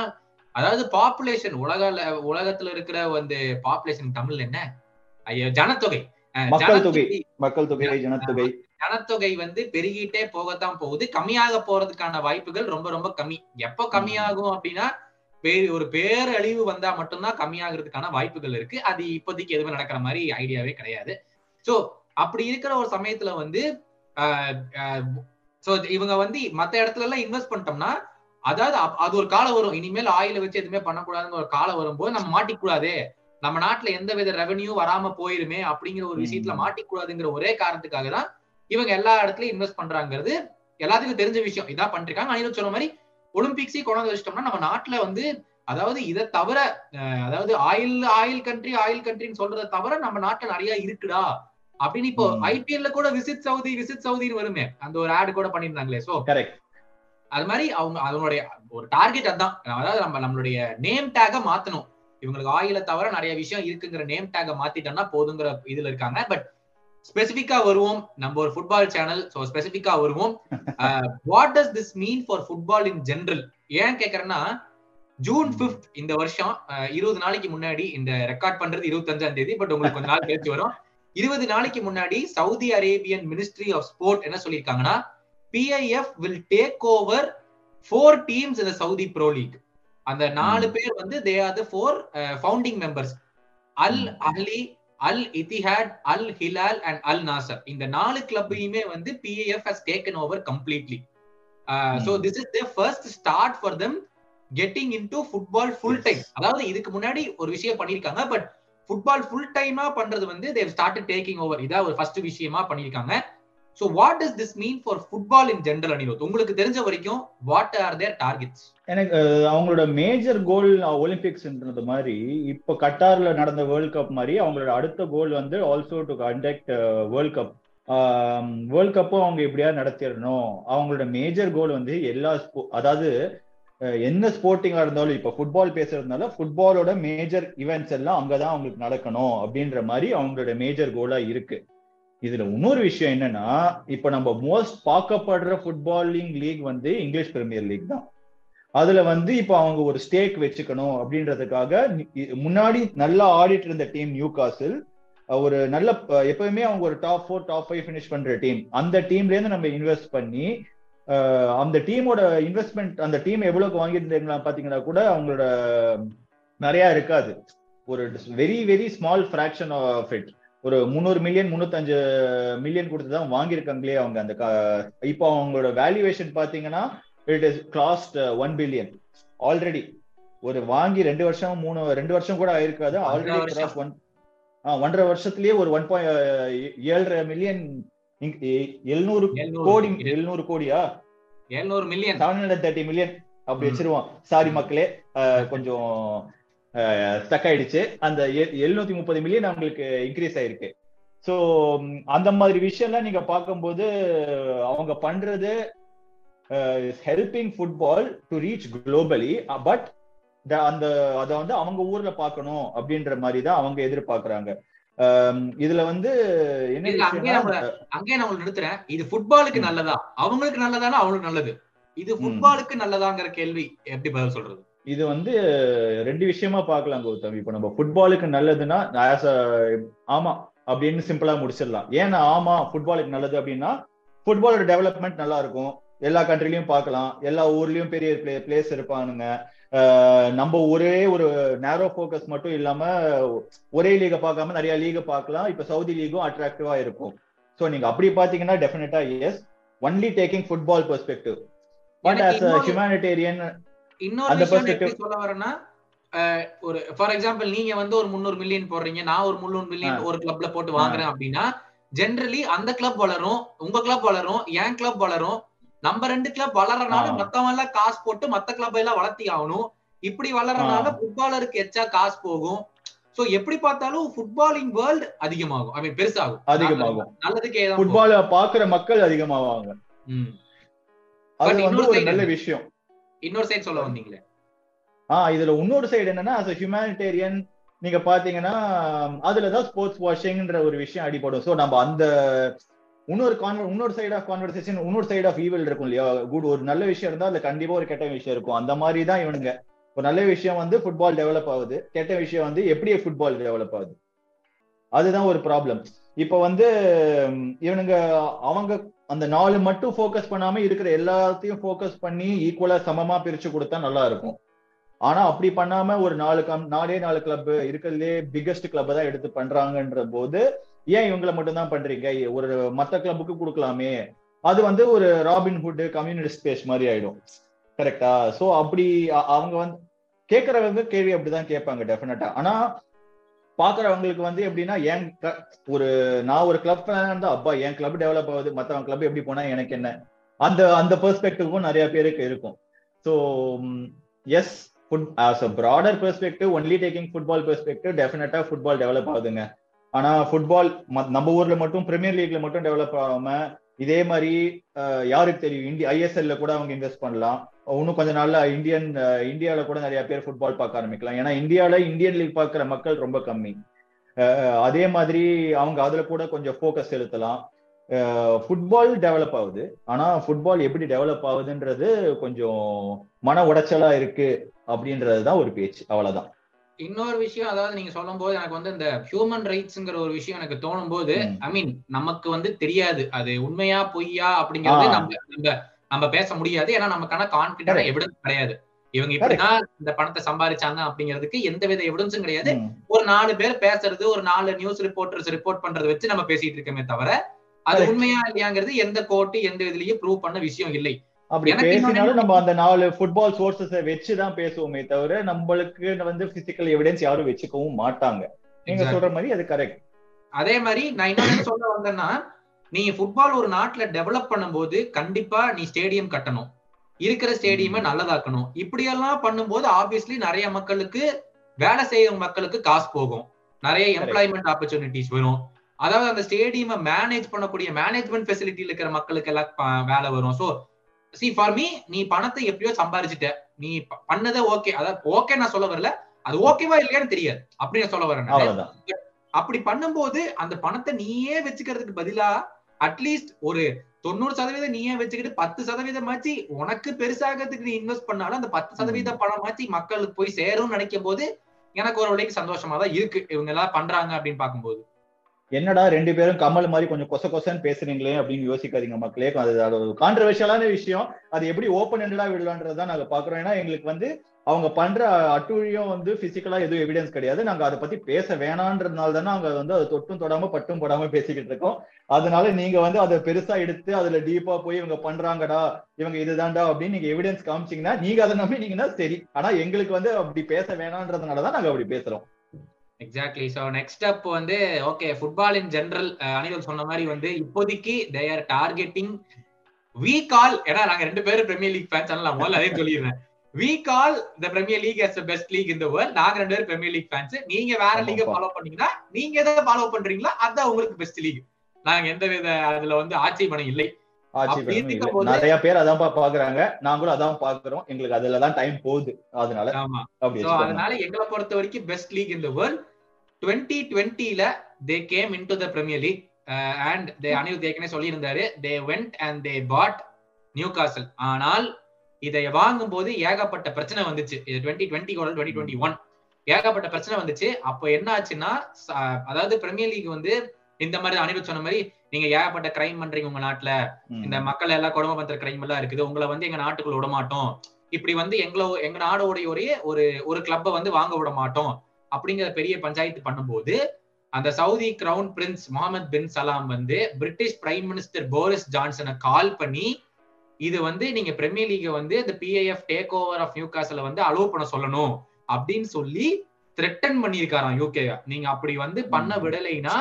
Speaker 2: அதாவது பாப்புலேஷன் உலக உலகத்துல இருக்கிற வந்து பாப்புலேஷன் தமிழ்ல என்ன? ஐயோ ஜனத்தொகை.
Speaker 3: மக்கள் தொகை.
Speaker 2: ஜனத்தொகை
Speaker 3: ஜனத்தொகை.
Speaker 2: ஜனத்தொகை வந்து பெருகிட்டே போகத்தான் போகுது. கம்மியாக போறதுக்கான வாய்ப்புகள் ரொம்ப ரொம்ப கம்மி. எப்போ கம்மியாகும் அப்படின்னா ஒரு பேரழிவு வந்தா மட்டும்தான் கம்மியாகிறதுக்கான வாய்ப்புகள் இருக்கு. அது இப்போதைக்கு எதுவுமே நடக்கிற மாதிரி ஐடியாவே கிடையாது. சோ அப்படி இருக்கிற ஒரு சமயத்துல வந்து சோ இவங்க வந்து மத்த இடத்துல எல்லாம் இன்வெஸ்ட் பண்ணிட்டோம்னா அதாவது அது ஒரு காலம் வரும். இனிமேல் ஆயில வச்சு எதுவுமே பண்ணக்கூடாதுன்னு ஒரு காலம் வரும்போது நம்ம மாட்டிக்கூடாதே. நம்ம நாட்டுல எந்த வித ரெவன்யூ வராம போயிருமே அப்படிங்கிற ஒரு விஷயத்துல. மாட்டிக்கூடாதுங்கிற ஒரே காரணத்துக்காக தான் இவங்க எல்லா இடத்துலயும் இன்வெஸ்ட் பண்றாங்கிறது எல்லாத்துக்கும் தெரிஞ்ச விஷயம். இதான் பண்ணிருக்காங்க. அனிருத் சொன்ன மாதிரி ஒலிம்பிக்ஸே கொண்டாந்து வச்சிட்டோம்னா நம்ம நாட்டுல வந்து அதாவது இதை தவிர அதாவது ஆயில் ஆயில் கண்ட்ரி ஆயில் கண்ட்ரின்னு சொல்றதை தவிர நம்ம நாட்டுல நிறைய இருக்குடா. அப்படின்னு இப்போ. ஐபிஎல்ல கூட விசிட் சவுதி விசிட் சவுதின்னு வருமே. அந்த ஒரு ஆட் கூட பண்ணிருந்தாங்களே சோ அது மாதிரி அவங்க அவங்களுடைய ஒரு டார்கெட் அதான். அதாவது நம்ம நம்மளுடைய நேம் டேக மாத்தணும். இவங்களுக்கு ஆயில தவிர நிறைய விஷயம் இருக்குங்கிற நேம் டேக மாத்திட்டோம்னா போதுங்கிற இதுல இருக்காங்க. பட் ஸ்பெசிபிக்கா வருவோம். நம்ம ஒரு ஃபுட்பால் சேனல் சோ ஸ்பெசிபிக்கா வருவோம். What does this mean for football in general ஏன் கேக்குறேன்னா ஜூன் பிப்த் இந்த வருஷம் அஹ், இருபது நாளைக்கு முன்னாடி இந்த ரெக்கார்ட் பண்றது இருபத்தஞ்சாம் தேதி பட் உங்களுக்கு கொஞ்ச நாள் கழிச்சு வரும். இருபது நாளைக்கு முன்னாடி Saudi Arabian ministry of sport என்ன சொல்லியிருக்காங்கன்னா PIF will take over four teams இந்த சவுதி ப்ரோ லீக் அந்த நாலு பேர் வந்து they are the four founding members Al. Ahli Al Ittihad Al Hilal and Al Nassr இந்த நாலு கிளப்பையுமே வந்து PIF has taken over completely so. This is the first start for them getting in to football full. Time அதாவது இதுக்கு முன்னாடி ஒரு விஷயம் பண்ணிருக்காங்க பட் ஃபுட்பால் ஃபுல் டைமா பண்றது வந்து தேவ் ஸ்டார்ட் டேக்கிங் ஓவர் இதான் ஒரு ஃபர்ஸ்ட் விஷயமா பண்ணிருக்காங்க so what does this mean for football in general Anirudh? உங்களுக்கு தெரிஞ்ச வரைக்கும் வாட் ஆர் தேர் டார்கெட்ஸ்
Speaker 3: எனக்கு அவங்களோட மேஜர் கோல் ஒலிம்பிக்ஸ்ன்றது மாதிரி இப்ப கட்டார்ல நடந்த வேர்ல்ட் கப் மாதிரி அவங்களோட அடுத்த கோல் வந்து also to conduct world cup world கப்பும் அவங்க எப்படியா நடத்திடணும். அவங்களோட மேஜர் கோல் வந்து எல்லா ஸ்போ அதாவது என்ன ஸ்போர்ட்டிங்கா இருந்தாலும் இப்ப ஃபுட்பால் பேசுறதுனால ஃபுட்பாலோட மேஜர் ஈவெண்ட்ஸ் எல்லாம் அங்கதான் அவங்களுக்கு நடக்கணும் அப்படின்ற மாதிரி அவங்களோட மேஜர் கோலா இருக்கு. இதுல இன்னொரு விஷயம் என்னன்னா இப்ப நம்ம மோஸ்ட் பார்க்கப்படுற ஃபுட்பாலிங் லீக் வந்து இங்கிலீஷ் பிரீமியர் லீக் தான். அதுல வந்து இப்ப அவங்க ஒரு ஸ்டேக் வச்சுக்கணும் அப்படின்றதுக்காக முன்னாடி நல்லா ஆடிட்டு இருந்த டீம் நியூ காசில் ஒரு நல்ல எப்பவுமே அவங்க ஒரு top four top five finish பண்ற டீம் அந்த டீம்ல இருந்து நம்ம இன்வெஸ்ட் பண்ணி அந்த டீமோட இன்வெஸ்ட்மெண்ட் அந்த டீம் எவ்வளவுக்கு வாங்கியிருந்தீங்களா பாத்தீங்கன்னா கூட அவங்களோட நிறைய இருக்காது. ஒரு very very small fraction of it ஒரு முந்நூறு மில்லியன் முந்நூத்தஞ்சு மில்லியன் கொடுத்து தான் வாங்கியிருக்காங்களே அவங்க அந்த இப்போ அவங்களோட வேல்யூவேஷன் பாத்தீங்கன்னா it is cost one billion already ஒரு வாங்கி ரெண்டு வருஷம் மூணு ரெண்டு வருஷம் கூட ஆயிருக்காது. ஆல்ரெடி. கிராஸ் ஒன் ஒன்றரை வருஷத்துலயே ஒரு ஒன் பாயிண்ட் ஏழரை மில்லியன் எழுநூறு கோடி எழுநூறு கோடியா?
Speaker 2: எழுநூறு million
Speaker 3: seven hundred thirty million அப்படி
Speaker 2: ம்.
Speaker 3: வச்சிருவோம். சாரி மக்களே கொஞ்சம் ஸ்டக் ஆயிடுச்சு. அந்த எழுநூத்தி முப்பது மில்லியன் அவங்களுக்கு இன்க்ரீஸ் ஆயிருக்கு. சோ அந்த மாதிரி விஷயம்லாம் நீங்க பார்க்கும்போது அவங்க பண்றது helping football to reach globally but அந்த அதை வந்து அவங்க ஊர்ல பார்க்கணும் அப்படின்ற மாதிரி தான் அவங்க எதிர்பார்க்கறாங்க. இதுல வந்து
Speaker 2: அங்கேயே நான் நிறுத்துறேன். இது ஃபுட்பாலுக்கு. நல்லதா? அவங்களுக்கு நல்லதானா? அவங்களுக்கு நல்லது. இது ஃபுட்பாலுக்கு நல்லதாங்கிற கேள்வி எப்படி பதில் சொல்றது?
Speaker 3: இது வந்து ரெண்டு விஷயமா பார்க்கலாம் கௌதம். இப்போ நம்ம ஃபுட்பாலுக்கு நல்லதுன்னா as a- ஆமா அப்படின்னு சிம்பிளா முடிச்சிடலாம். ஏன்னா ஆமா ஃபுட்பாலுக்கு நல்லது அப்படின்னா ஃபுட்பாலோட டெவலப்மெண்ட் நல்லா இருக்கும். எல்லா கண்ட்ரிலையும் பார்க்கலாம். எல்லா ஊர்லயும் பெரிய பிளே பிளேஸ் இருப்பானுங்க. நம்ம ஒரே ஒரு நேரோ ஃபோக்கஸ் மட்டும் இல்லாம ஒரே லீகை பார்க்காம நிறைய லீகை பார்க்கலாம். இப்ப சவுதி லீகும் அட்ராக்டிவா இருக்கும். ஸோ நீங்க அப்படி பாத்தீங்கன்னா டெஃபினட்டா as only taking football perspective but as
Speaker 2: இன்னொரு
Speaker 3: அந்த
Speaker 2: எப்படி சொல்ல வரேன்னா ஒரு ஃபார் எக்ஸாம்பிள் நீங்க வந்து ஒரு முந்நூறு மில்லியன் போடுறீங்க. நான் ஒரு முந்நூறு மில்லியன் ஒரு கிளப்ல போட்டு வாங்குறேன் அப்படின்னா ஜென்ரலி அந்த கிளப் வளரும் உங்க கிளப் வளரும் என் கிளப் வளரும் நம்ம ரெண்டு கிளப் வளரனால. மத்தவங்க எல்லாம் காசு போட்டு மத்த கிளப் எல்லாம் வளர்த்தி ஆகணும் இப்படி வளரனால. ஃபுட்பாலருக்கு எச்சா காசு போகும் சோ எப்படி பார்த்தாலும் ஃபுட்பாலிங் வேர்ல்ட் அதிகமாகும் ஐ மீன் பெருசாகும்
Speaker 3: அதிகமாகும்.
Speaker 2: நல்லதுக்கே தான்.
Speaker 3: ஃபுட்பால பாக்குற மக்கள் அதிகமாவாங்க
Speaker 2: ம்.
Speaker 3: அது வந்து
Speaker 2: இன்னொரு
Speaker 3: ஒரு நல்ல? விஷயம்
Speaker 2: இன்னொரு சைடு சொல்ல வந்தீங்களே
Speaker 3: ஆஹ் இதுல இன்னொரு சைடு என்னன்னா a humanitarian நீங்க பாத்தீங்கன்னா அதுலதான் ஸ்போர்ட்ஸ் வாஷிங்ன்ற ஒரு விஷயம் அடிபடும் சோ நம்ம அந்த இன்னொரு கான்வ இன்னொரு சைட் ஆஃப் கான்வர்சேஷன் இன்னொரு சைட் ஆஃப் ஈவில் இருக்கும் இல்லையா? குட் ஒரு நல்ல விஷயம் இருந்தா அதுல கண்டிப்பா ஒரு கெட்ட விஷயம் இருக்கும். அந்த மாதிரி தான் இவனுங்க. ஒரு நல்ல விஷயம் வந்து ஃபுட்பால் டெவலப் ஆகுது. கெட்ட விஷயம் வந்து எப்படி ஃபுட்பால் டெவலப் ஆகுது. அதுதான் ஒரு ப்ராப்ளம் இப்ப வந்து இவனுங்க அவங்க அந்த நாலு மட்டும் ஃபோக்கஸ் பண்ணாம இருக்கிற எல்லாத்தையும் ஃபோக்கஸ் பண்ணி ஈக்குவலா சமமா பிரிச்சு கொடுத்தா நல்லா இருக்கும். ஆனா அப்படி பண்ணாம ஒரு நாலு கம் நாலே நாலு கிளப் இருக்கிறதுலே பிக்கஸ்ட் கிளப் தான் எடுத்து பண்றாங்கன்ற போது ஏன் இவங்களை மட்டும்தான் பண்றீங்க? ஒரு மத்த கிளப்புக்கு கொடுக்கலாமே. அது வந்து ஒரு ராபின் ஹுட் கம்யூனிஸ்ட் ஸ்பேஸ் மாதிரி ஆயிடும். கரெக்டா சோ அப்படி அவங்க வந்து கேட்கறவங்க கேள்வி அப்படிதான் கேட்பாங்க டெஃபினட்டா ஆனா பாக்குறவங்களுக்கு வந்து எப்படின்னா என் ஒரு நான் ஒரு கிளப் இருந்தா அப்பா என் கிளப் டெவலப் ஆகுது. மத்தவங்க கிளப் எப்படி போனா எனக்கு என்ன? அந்த அந்த பெர்ஸ்பெக்டிவும் நிறைய பேருக்கு இருக்கும். So as foot as a broader perspective only taking football perspective டெஃபினட்டா ஃபுட்பால் டெவலப் ஆகுதுங்க. ஆனா ஃபுட்பால் நம்ம ஊர்ல மட்டும் பிரீமியர் லீக்ல மட்டும் டெவலப் ஆகாம இதே மாதிரி யாருக்கு தெரியும்? இந்தியா ஐஎஸ்எல்ல கூட அவங்க இன்வெஸ்ட் பண்ணலாம். இன்னும் கொஞ்ச நாள்ல இந்தியன் அஹ், இந்தியால கூட நிறைய பேர் ஃபுட்பால் பார்க்க ஆரம்பிக்கலாம். ஏன்னா இந்தியாவில இந்தியன் லீக் பார்க்குற மக்கள் ரொம்ப கம்மி. அதே மாதிரி அவங்க அதுல கூட கொஞ்சம் ஃபோக்கஸ் செலுத்தலாம். ஃபுட்பால் டெவலப் ஆகுது. ஆனா ஃபுட்பால் எப்படி டெவலப் ஆகுதுன்றது கொஞ்சம் மன உடைச்சலா இருக்கு அப்படின்றது தான் ஒரு பேச்சு. அவ்வளவுதான்.
Speaker 2: இன்னொரு விஷயம் அதாவது நீங்க சொல்லும் போது எனக்கு வந்து இந்த ஹியூமன் ரைட்ஸ்ங்கிற ஒரு விஷயம் எனக்கு தோணும் போது. ஐ மீன் நமக்கு வந்து தெரியாது அது உண்மையா பொய்யா அப்படிங்கறது. நம்ம நம்ம நம்ம பேச முடியாது ஏன்னா நமக்கான கான்பிடன்ட். எவிடன்ஸ் கிடையாது இவங்க இப்படிதான் இந்த பணத்தை சம்பாதிச்சாங்க அப்படிங்கிறதுக்கு எந்தவித எவிடன்ஸும் கிடையாது. ஒரு நாலு பேர் பேசுறது ஒரு நாலு நியூஸ் ரிப்போர்ட்டர்ஸ் ரிப்போர்ட் பண்றதை வச்சு நம்ம பேசிட்டு இருக்கோமே தவிர அது. உண்மையா இல்லையாங்கிறது எந்த கோர்ட்டு எந்த இதுலயும் ப்ரூவ் பண்ண விஷயம் இல்லை
Speaker 3: அப்படி பேசினாலும் நம்ம அந்த நாலு ஃபுட்பால் சோர்சஸை வச்சு தான் பேசுவோமே தவிர நம்மளுக்கு வந்து பிசிக்கல் எவிடன்ஸ் யாரும் வச்சுக்கவும் மாட்டாங்க. நீங்க. சொல்ற மாதிரி அது கரெக்ட்
Speaker 2: அதே மாதிரி நான் இன்னொன்னு சொல்ல வந்தேன்னா நீங்க ஃபுட்பால் ஒரு நாட்டுல டெவலப் பண்ணும்போது கண்டிப்பா நீ ஸ்டேடியம் கட்டணும். இருக்கிற ஸ்டேடியமை நல்லதாக்கணும். இப்படியெல்லாம் பண்ணும்போது ஆப்வியஸ்லி நிறைய மக்களுக்கு வேலை செய்யற மக்களுக்கு காசு போகும். நிறைய எம்ப்ளாய்மெண்ட் ஆப்பர்ச்சுனிட்டிஸ் வரும். அதாவது அந்த ஸ்டேடியமை மேனேஜ் பண்ணக்கூடிய மேனேஜ்மெண்ட் ஃபெசிலிட்டில இருக்கிற மக்களுக்கு எல்லாம் வேலை வரும். சோ சி ஃபார் மீ நீ பணத்தை எப்படியோ சம்பாரிச்சிட்ட. நீ பண்ணதே ஓகே அதாவது ஓகே நான் சொல்ல வரல. அது ஓகேவா இல்லையான்னு தெரியாது. அப்படி நான் சொல்ல வரேன் அப்படி பண்ணும்போது அந்த பணத்தை நீயே வச்சுக்கிறதுக்கு பதிலா அட்லீஸ்ட் ஒரு தொண்ணூறு சதவீதம் நீயே வச்சுக்கிட்டு பத்து சதவீதமாச்சு உனக்கு பெருசாகிறதுக்கு நீ இன்வெஸ்ட் பண்ணாலும் அந்த பத்து சதவீத பணமாச்சு மக்களுக்கு போய் சேரும்னு நினைக்கும் போது எனக்கு ஒரு வழிக்கு சந்தோஷமா தான் இருக்கு. இவங்க எல்லாம் பண்றாங்க அப்படின்னு பார்க்கும்போது.
Speaker 3: என்னடா ரெண்டு பேரும் கமல் மாதிரி கொஞ்சம் கொச கொசன்னு பேசுறீங்களே அப்படின்னு யோசிக்காதீங்க மக்களே. அது அது ஒரு கான்ட்ரவர்ஷியலான விஷயம். அது எப்படி ஓப்பன் ஹெண்டடா விடலான்றதான் நாங்க பாக்குறோம் ஏன்னா எங்களுக்கு வந்து அவங்க பண்ற அட்டூழியம் வந்து பிசிக்கலா எதுவும் எவிடன்ஸ் கிடையாது. நாங்க அதை பத்தி பேச வேணான்றதுனால தானே அவங்க வந்து அதை தொட்டும் தொடாம பட்டும் போடாம பேசிக்கிட்டு இருக்கோம். அதனால நீங்க வந்து அதை பெருசா எடுத்து அதுல டீப்பா போய் இவங்க பண்றாங்கடா இவங்க இதுதான்டா அப்படின்னு நீங்க எவிடன்ஸ் காமிச்சீங்கன்னா நீங்க அதை நம்பினீங்கன்னா சரி. ஆனா எங்களுக்கு வந்து அப்படி பேச வேணான்றதுனாலதான் நாங்க அப்படி பேசுறோம்.
Speaker 2: எக்ஸாக்ட்லி ஸோ நெக்ஸ்ட் அப் வந்து okay football in general Anirudh சொன்ன மாதிரி வந்து இப்போதைக்கு they are targeting we call ஏன்னா நாங்க ரெண்டு பேரும் பிரீமியர் லீக் ஃபேன்ஸ் நான் முதல்ல அதே சொல்லிடுறேன். We call the premier league as the best league in the world. நாங்க ரெண்டு பேரும் பிரீமியர் லீக் ஃபேன்ஸ் நீங்க வேற லீக. ஃபாலோ பண்ணீங்கன்னா நீங்க எதை ஃபாலோ பண்றீங்களோ அதான் உங்களுக்கு பெஸ்ட் லீக் நாங்க எந்த வித அதுல வந்து ஆட்சேபணம் இல்லை.
Speaker 3: நிறைய பேர் அதான் பாக்குறாங்க. நாங்களும் அதான் பாக்குறோம். எங்களுக்கு அதுலதான் டைம் போகுது. அதனால.
Speaker 2: அதனால எங்களை பொறுத்த வரைக்கும் best league in the world. Twenty டுவெண்ட்டில they came in to the premier league and they Anil ஏற்கனவே சொல்லியிருந்தாரு they went and they bought Newcastle ஆனால் இதை வாங்கும் போது ஏகப்பட்ட பிரச்சனை வந்துச்சு. இது twenty twenty twenty twenty one ஏகப்பட்ட பிரச்சனை வந்துச்சு. அப்போ என்ன ஆச்சுன்னா அதாவது பிரீமியர் லீக் வந்து இந்த மாதிரி அனிருத் சொன்ன மாதிரி நீங்க ஏகப்பட்ட கிரைம் பண்றீங்க உங்க நாட்டுல. இந்த மக்கள் எல்லாம் கொடுமை பண்ற கிரைம் எல்லாம் இருக்குது. உங்களை வந்து எங்க நாட்டுக்குள்ள விட மாட்டோம் இப்படி வந்து எங்களோ எங்க நாடோடைய ஒரு ஒரு கிளப்பை வந்து வாங்க விட மாட்டோம் அப்படிங்கிற பெரிய பஞ்சாயத்து பண்ணும்போது அந்த Saudi crown prince Mohammed bin Salam வந்து பிரிட்டிஷ் பிரைம் மினிஸ்டர் போரிஸ் ஜான்சனை கால் பண்ணி இது வந்து நீங்க பிரீமியர் லீக வந்து இந்த பிஐஎஃப் டேக் ஓவர் ஆஃப் நியூ காசல வந்து அலோவ் பண்ண சொல்லணும் அப்படின்னு சொல்லி த்ரெட்டன் பண்ணியிருக்காராம் யூகே நீங்க அப்படி வந்து பண்ண. விடலைன்னா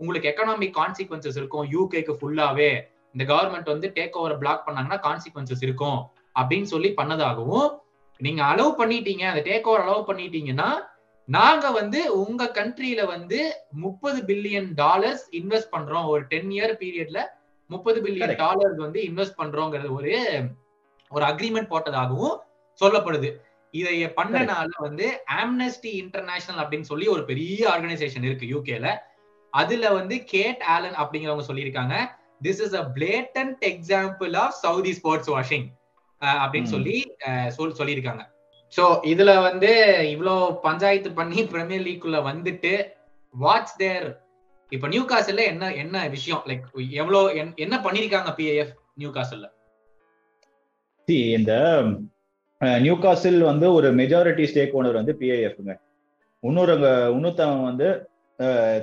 Speaker 2: உங்களுக்கு எக்கனாமிக் கான்சிக்வன்சஸ் இருக்கும் யூகேக்கு ஃபுல்லாவே இந்த கவர்மெண்ட் வந்து டேக் ஓவர் பிளாக் பண்ணாங்கன்னா கான்சிக்வன்சஸ் இருக்கும் அப்படின்னு சொல்லி பண்ணதாகவும் நீங்க அலோவ் பண்ணிட்டீங்க அந்த டேக் ஓவர் அலோவ் பண்ணிட்டீங்கன்னா நாங்க வந்து உங்க கண்ட்ரியில வந்து முப்பது பில்லியன் டாலர்ஸ் இன்வெஸ்ட் பண்றோம். ஒரு டென் இயர் பீரியட்ல முப்பது பில்லியன். டாலர்ஸ் வந்து இன்வெஸ்ட் பண்றோங்கிறது ஒரு ஒரு அக்ரிமெண்ட் போட்டதாகவும் சொல்லப்படுது. இதை பண்ணனால வந்து ஆம்னஸ்டி இன்டர்நேஷனல் அப்படின்னு சொல்லி ஒரு பெரிய ஆர்கனைசேஷன் இருக்கு யூகேல அதுல வந்து கேட் ஆலன் அப்படிங்கிறவங்க சொல்லியிருக்காங்க. This is a blatant example of Saudi sports washing அப்படின்னு. சொல்லி சொல் சொல்லியிருக்காங்க. சோ இதுல வந்து இவ்ளோ பஞ்சாயத்து பண்ணி பிரீமியர் லீக்குள்ள வந்துட்டு வாட்ஸ் தேர் இப்ப நியூ காசல்ல என்ன என்ன விஷயம்? லைக் எவ்வளவு என்- என்ன பண்ணிருக்காங்க பிஏஎஃப் நியூ காசல்ல
Speaker 3: See, இந்த நியூ காசில் வந்து ஒரு மெஜாரிட்டி ஸ்டேக் ஓனர் வந்து பிஐஎஃப்ங்க இன்னொரு இன்னொருத்தவன் வந்து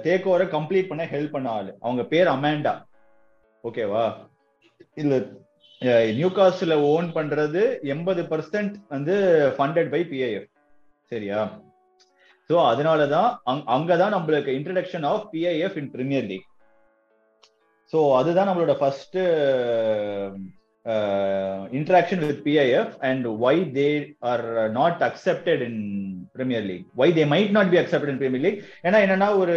Speaker 3: டேக் ஓவரை கம்ப்ளீட் பண்ண ஹெல்ப் பண்ண ஆளு. அவங்க பேர் அமேண்டா ஓகேவா இல்ல நியூ காஸ்ட்ல ஓன் பண்றது எண்பது பர்சன்ட் வந்து ஃபண்டட் பை பிஐஎஃப் சரியா? ஸோ அதனாலதான் அங்க- அங்கதான் நம்மளுக்கு introduction of PIF in Premier League so அதுதான் நம்மளோட first Uh, interaction with PIF and why they are uh, not accepted in Premier League. Why they might not be accepted in Premier League. ஏன்னா என்னன்னா ஒரு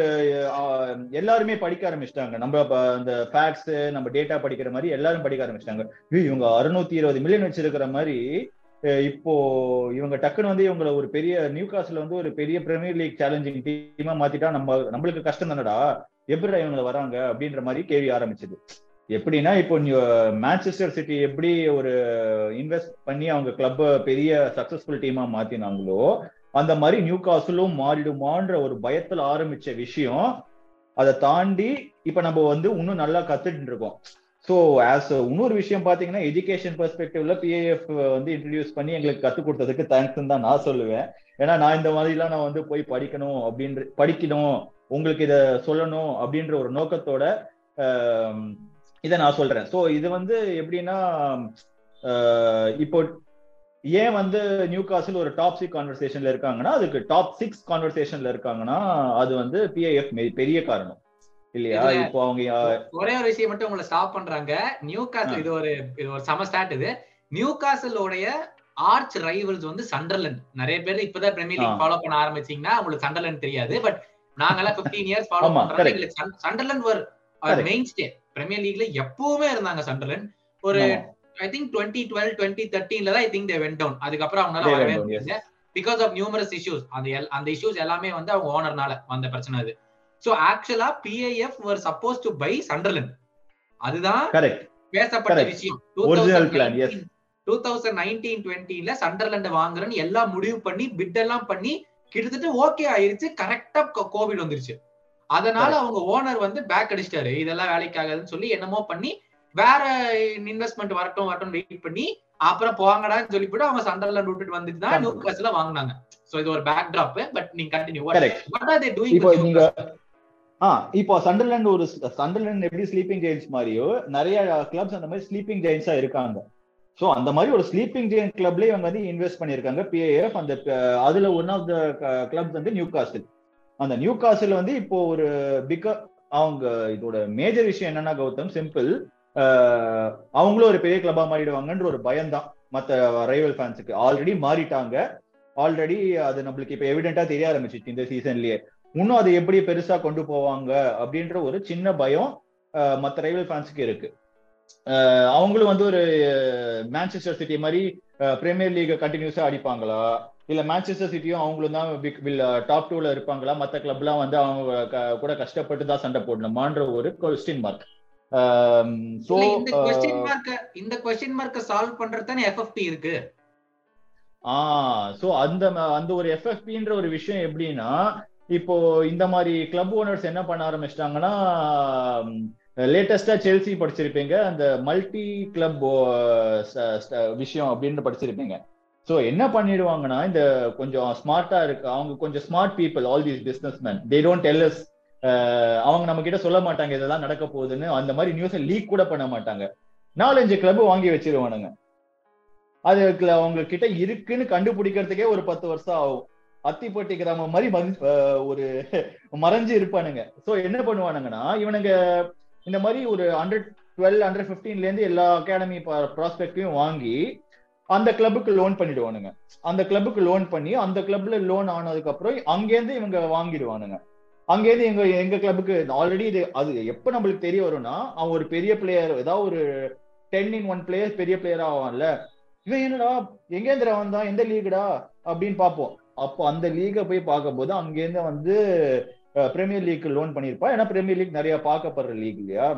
Speaker 3: uh, எல்லாருமே படிக்க ஆரம்பிச்சிட்டாங்க நம்ம அந்த ஃபேக்ட்ஸ் நம்ம டேட்டா படிக்கிற மாதிரி எல்லாரும் படிக்க ஆரம்பிச்சிட்டாங்க இவங்க அறுநூத்தி இருபது மில்லியன் வச்சிருக்கிற மாதிரி இப்போ இவங்க டக்குன்னு வந்து இவங்களை ஒரு பெரிய நியூ காஸ்ட்ல வந்து ஒரு பெரிய பிரீமியர் லீக் சேலஞ்சிங் டீமா மாத்திட்டா நம்ம நம்மளுக்கு கஷ்டம் தானடா எப்படி இவங்க வராங்க அப்படின்ற மாதிரி கேள்வி ஆரம்பிச்சது எப்படின்னா இப்போ மேன்செஸ்டர் சிட்டி எப்படி ஒரு இன்வெஸ்ட் பண்ணி அவங்க கிளப்பை பெரிய சக்சஸ்ஃபுல் டீமா மாத்தினாங்களோ அந்த மாதிரி நியூ காசுலும் மாறிடுமான்ற ஒரு பயத்துல ஆரம்பிச்ச விஷயம் அதை தாண்டி இப்ப நம்ம வந்து இன்னும் நல்லா கத்துட்டு இருக்கோம். ஸோ ஆஸ் இன்னொரு விஷயம் பாத்தீங்கன்னா எஜுகேஷன் பெர்ஸ்பெக்டிவ்ல பிஏஎஃப் வந்து இன்ட்ரடியூஸ் பண்ணி எங்களுக்கு கத்துக் கொடுத்ததுக்கு தேங்க்ஸ் தான் நான் சொல்லுவேன். ஏன்னா நான் இந்த மாதிரிலாம் நான் வந்து போய் படிக்கணும் அப்படின்ற படிக்கணும் உங்களுக்கு இதை சொல்லணும் அப்படின்ற ஒரு நோக்கத்தோட இதை நான் சொல்றேன். ஸோ இது வந்து எப்படின்னா இப்போ ஏன் வந்து நியூ காசில் ஒரு டாப் சிக்ஸ் கான்வர்சேஷன்ல இருக்காங்கன்னா அதுக்கு டாப் சிக்ஸ் கான்வர்சேஷன்ல இருக்காங்கன்னா அது வந்து பிஐஎஃப் பெரிய காரணம். இல்லையா? இப்போ அவங்க
Speaker 2: ஒரே ஒரு விஷயம் மட்டும் உங்களை ஸ்டாப் பண்றாங்க. Newcastle. இது ஒரு இது ஒரு சம ஸ்டார்ட் இது. நியூ காசலோடைய ஆர்ச் ரைவல்ஸ் வந்து சண்டர்லண்ட் நிறைய பேர் இப்பதான் பிரீமியர் லீக். ஃபாலோ பண்ண ஆரம்பிச்சீங்கன்னா உங்களுக்கு சண்டர்லண்ட் தெரியாது. பட் நாங்கெல்லாம் 15 இயர்ஸ் ஃபாலோ பண்றோம். Sunderland
Speaker 3: Correct.
Speaker 2: Main stay Premier லீக்ல எப்பவுமே இருந்தாங்க சண்டர்லண்ட் ஒரு. I think twenty twelve twenty தேர்ட்டீன்ல தான் I think they went down அதுக்கப்புறம் அவங்களால வரவே. முடியல. பிகாஸ் ஆஃப் நியூமரஸ் இஷ்யூஸ் அந்த அந்த இஷ்யூஸ் எல்லாமே வந்து அவங்க ஓனர்னால வந்த பிரச்சனை அது. So actually PIF were supposed to buy Sunderland அதுதான் பேசப்பட்ட. விஷயம். டூ தௌசண்ட் நைன்டீன் டுவெண்ட்டில சண்டர்லாண்ட் வாங்குறேன்னு எல்லாம் முடிவு பண்ணி பிட் எல்லாம் பண்ணி கிட்டத்தட்ட ஓகே ஆயிருச்சு. கரெக்டா கோவிட் வந்துருச்சு. அதனால அவங்க ஓனர் வந்து பேக் அடிச்சிட்டாரு. இதெல்லாம் வேலைக்கு ஆகாதுன்னு சொல்லி என்னமோ பண்ணி வேற இன்வெஸ்ட்மெண்ட் வரட்டும் வரட்டும் வெயிட் பண்ணி அப்புறம் போங்கடான்னு சொல்லிவிட்டு அவங்க சண்டர்லாண்ட் விட்டுட்டு வந்துட்டு தான் நியூ காசுல வாங்குனாங்க. சோ இது ஒரு பேக் டிராப் பட் நீங்க continue what are they doing
Speaker 3: நீங்க ஆ இப்போ சண்டர்லாண்ட் ஒரு சண்டர்லாண்ட் எப்படி ஸ்லீப்பிங் ஜெயின்ஸ் மாதிரியோ நிறைய கிளப்ஸ் அந்த மாதிரி ஸ்லீப்பிங் ஜெயின்ஸா இருக்காங்க. சோ அந்த மாதிரி ஒரு ஸ்லீப்பிங் ஜெயின் கிளப்ல இவங்க வந்து இன்வெஸ்ட் பண்ணிருக்காங்க பிஏஎஃப் அந்த அதுல ஒன் ஆஃப் த கிளப்ஸ் வந்து நியூ காசில் அந்த நியூ காசில் வந்து இப்போ ஒரு பிக அவங்க இதோட மேஜர் விஷயம் என்னன்னா கௌதம் சிம்பிள் அவங்களும் ஒரு பெரிய கிளப்பா மாறிடுவாங்கன்ற ஒரு பயம்தான் மற்ற ரைவல் ஃபேன்ஸுக்கு ஆல்ரெடி மாறிட்டாங்க. ஆல்ரெடி அது நம்மளுக்கு இப்போ எவிடென்ட்டா தெரிய ஆரம்பிச்சிச்சு இந்த சீசன்லயே இன்னும் அதை எப்படி பெருசா கொண்டு போவாங்க அப்படின்ற ஒரு சின்ன பயம் மற்ற ரைவல் ஃபேன்ஸுக்கு இருக்கு. அவங்களும் வந்து ஒரு மேன்செஸ்டர் சிட்டி மாதிரி பிரீமியர் லீக் கண்டினியூஸா அடிப்பாங்களா? இல்ல மான்செஸ்டர் சிட்டியும் அவங்களும் தான் டாப் டூல இருப்பாங்களா? மத்த கிளப்லாம் வந்து அவங்க கூட கஷ்டப்பட்டு தான் சண்டை போடணுமான்ற ஒரு கொஸ்டின் மார்க் சோ
Speaker 2: இந்த கொஸ்டின் மார்க்க இந்த கொஸ்டின் மார்க்க சால்வ் பண்றது தானே எஃப்எஃப்பி இருக்கு?
Speaker 3: ஆ சோ அந்த அந்த ஒரு எஃப்எஃபின்ற ஒரு விஷயம் எப்படின்னா இப்போ இந்த மாதிரி கிளப் ஓனர்ஸ் என்ன பண்ண ஆரம்பிச்சிட்டாங்கன்னா லேட்டஸ்டா செல்சி படிச்சிருப்பீங்க அந்த மல்டி கிளப் விஷயம் அப்படின்னு படிச்சிருப்பீங்க. ஸோ என்ன பண்ணிடுவாங்கன்னா இந்த கொஞ்சம் ஸ்மார்ட்டா இருக்கு அவங்க கொஞ்சம் smart people all these businessman they don't tell அவங்க நம்ம கிட்ட சொல்ல மாட்டாங்க இதெல்லாம் நடக்க போகுதுன்னு. அந்த மாதிரி நியூஸை லீக் கூட பண்ண மாட்டாங்க. நாலஞ்சு கிளப் வாங்கி வச்சிருவானுங்க. அதுக்கு அவங்க கிட்ட இருக்குன்னு கண்டுபிடிக்கிறதுக்கே ஒரு பத்து வருஷம் ஆகும். அத்திப்பட்டி கிராமம் மாதிரி ஒரு மறைஞ்சு இருப்பானுங்க. ஸோ என்ன பண்ணுவானுங்கன்னா இவனுங்க இந்த மாதிரி ஒரு ஹண்ட்ரட் டுவெல் ஹண்ட்ரட் ஃபிஃப்டீன்லேருந்து எல்லா அகாடமி ப்ராஸ்பெக்டையும் வாங்கி அந்த கிளப்புக்கு லோன் பண்ணிடுவானுங்க. அந்த கிளப்புக்கு லோன் பண்ணி அந்த கிளப்ல லோன் ஆனதுக்கு அப்புறம் அங்கேருந்து இவங்க வாங்கிடுவானுங்க. அங்கேருந்து எங்க எங்க கிளப்புக்கு ஆல்ரெடி இது அது எப்ப நம்மளுக்கு தெரிய வரும்னா அவன் ஒரு பெரிய பிளேயர் ஏதாவது ஒரு டென் இன் ஒன் பிளேயர் பெரிய பிளேயர் ஆவான்ல. இவன் என்னடா எங்கேந்திரா வந்தான்? எந்த லீக்டா? அப்படின்னு பார்ப்போம். அப்போ அந்த லீகை போய் பார்க்கும்போது அங்கேருந்து வந்து பிரீமியர் லீக் லோன் பண்ணியிருப்பா ஏன்னா பிரீமியர் லீக் நிறைய பார்க்கப்படுற லீக் இல்லையா?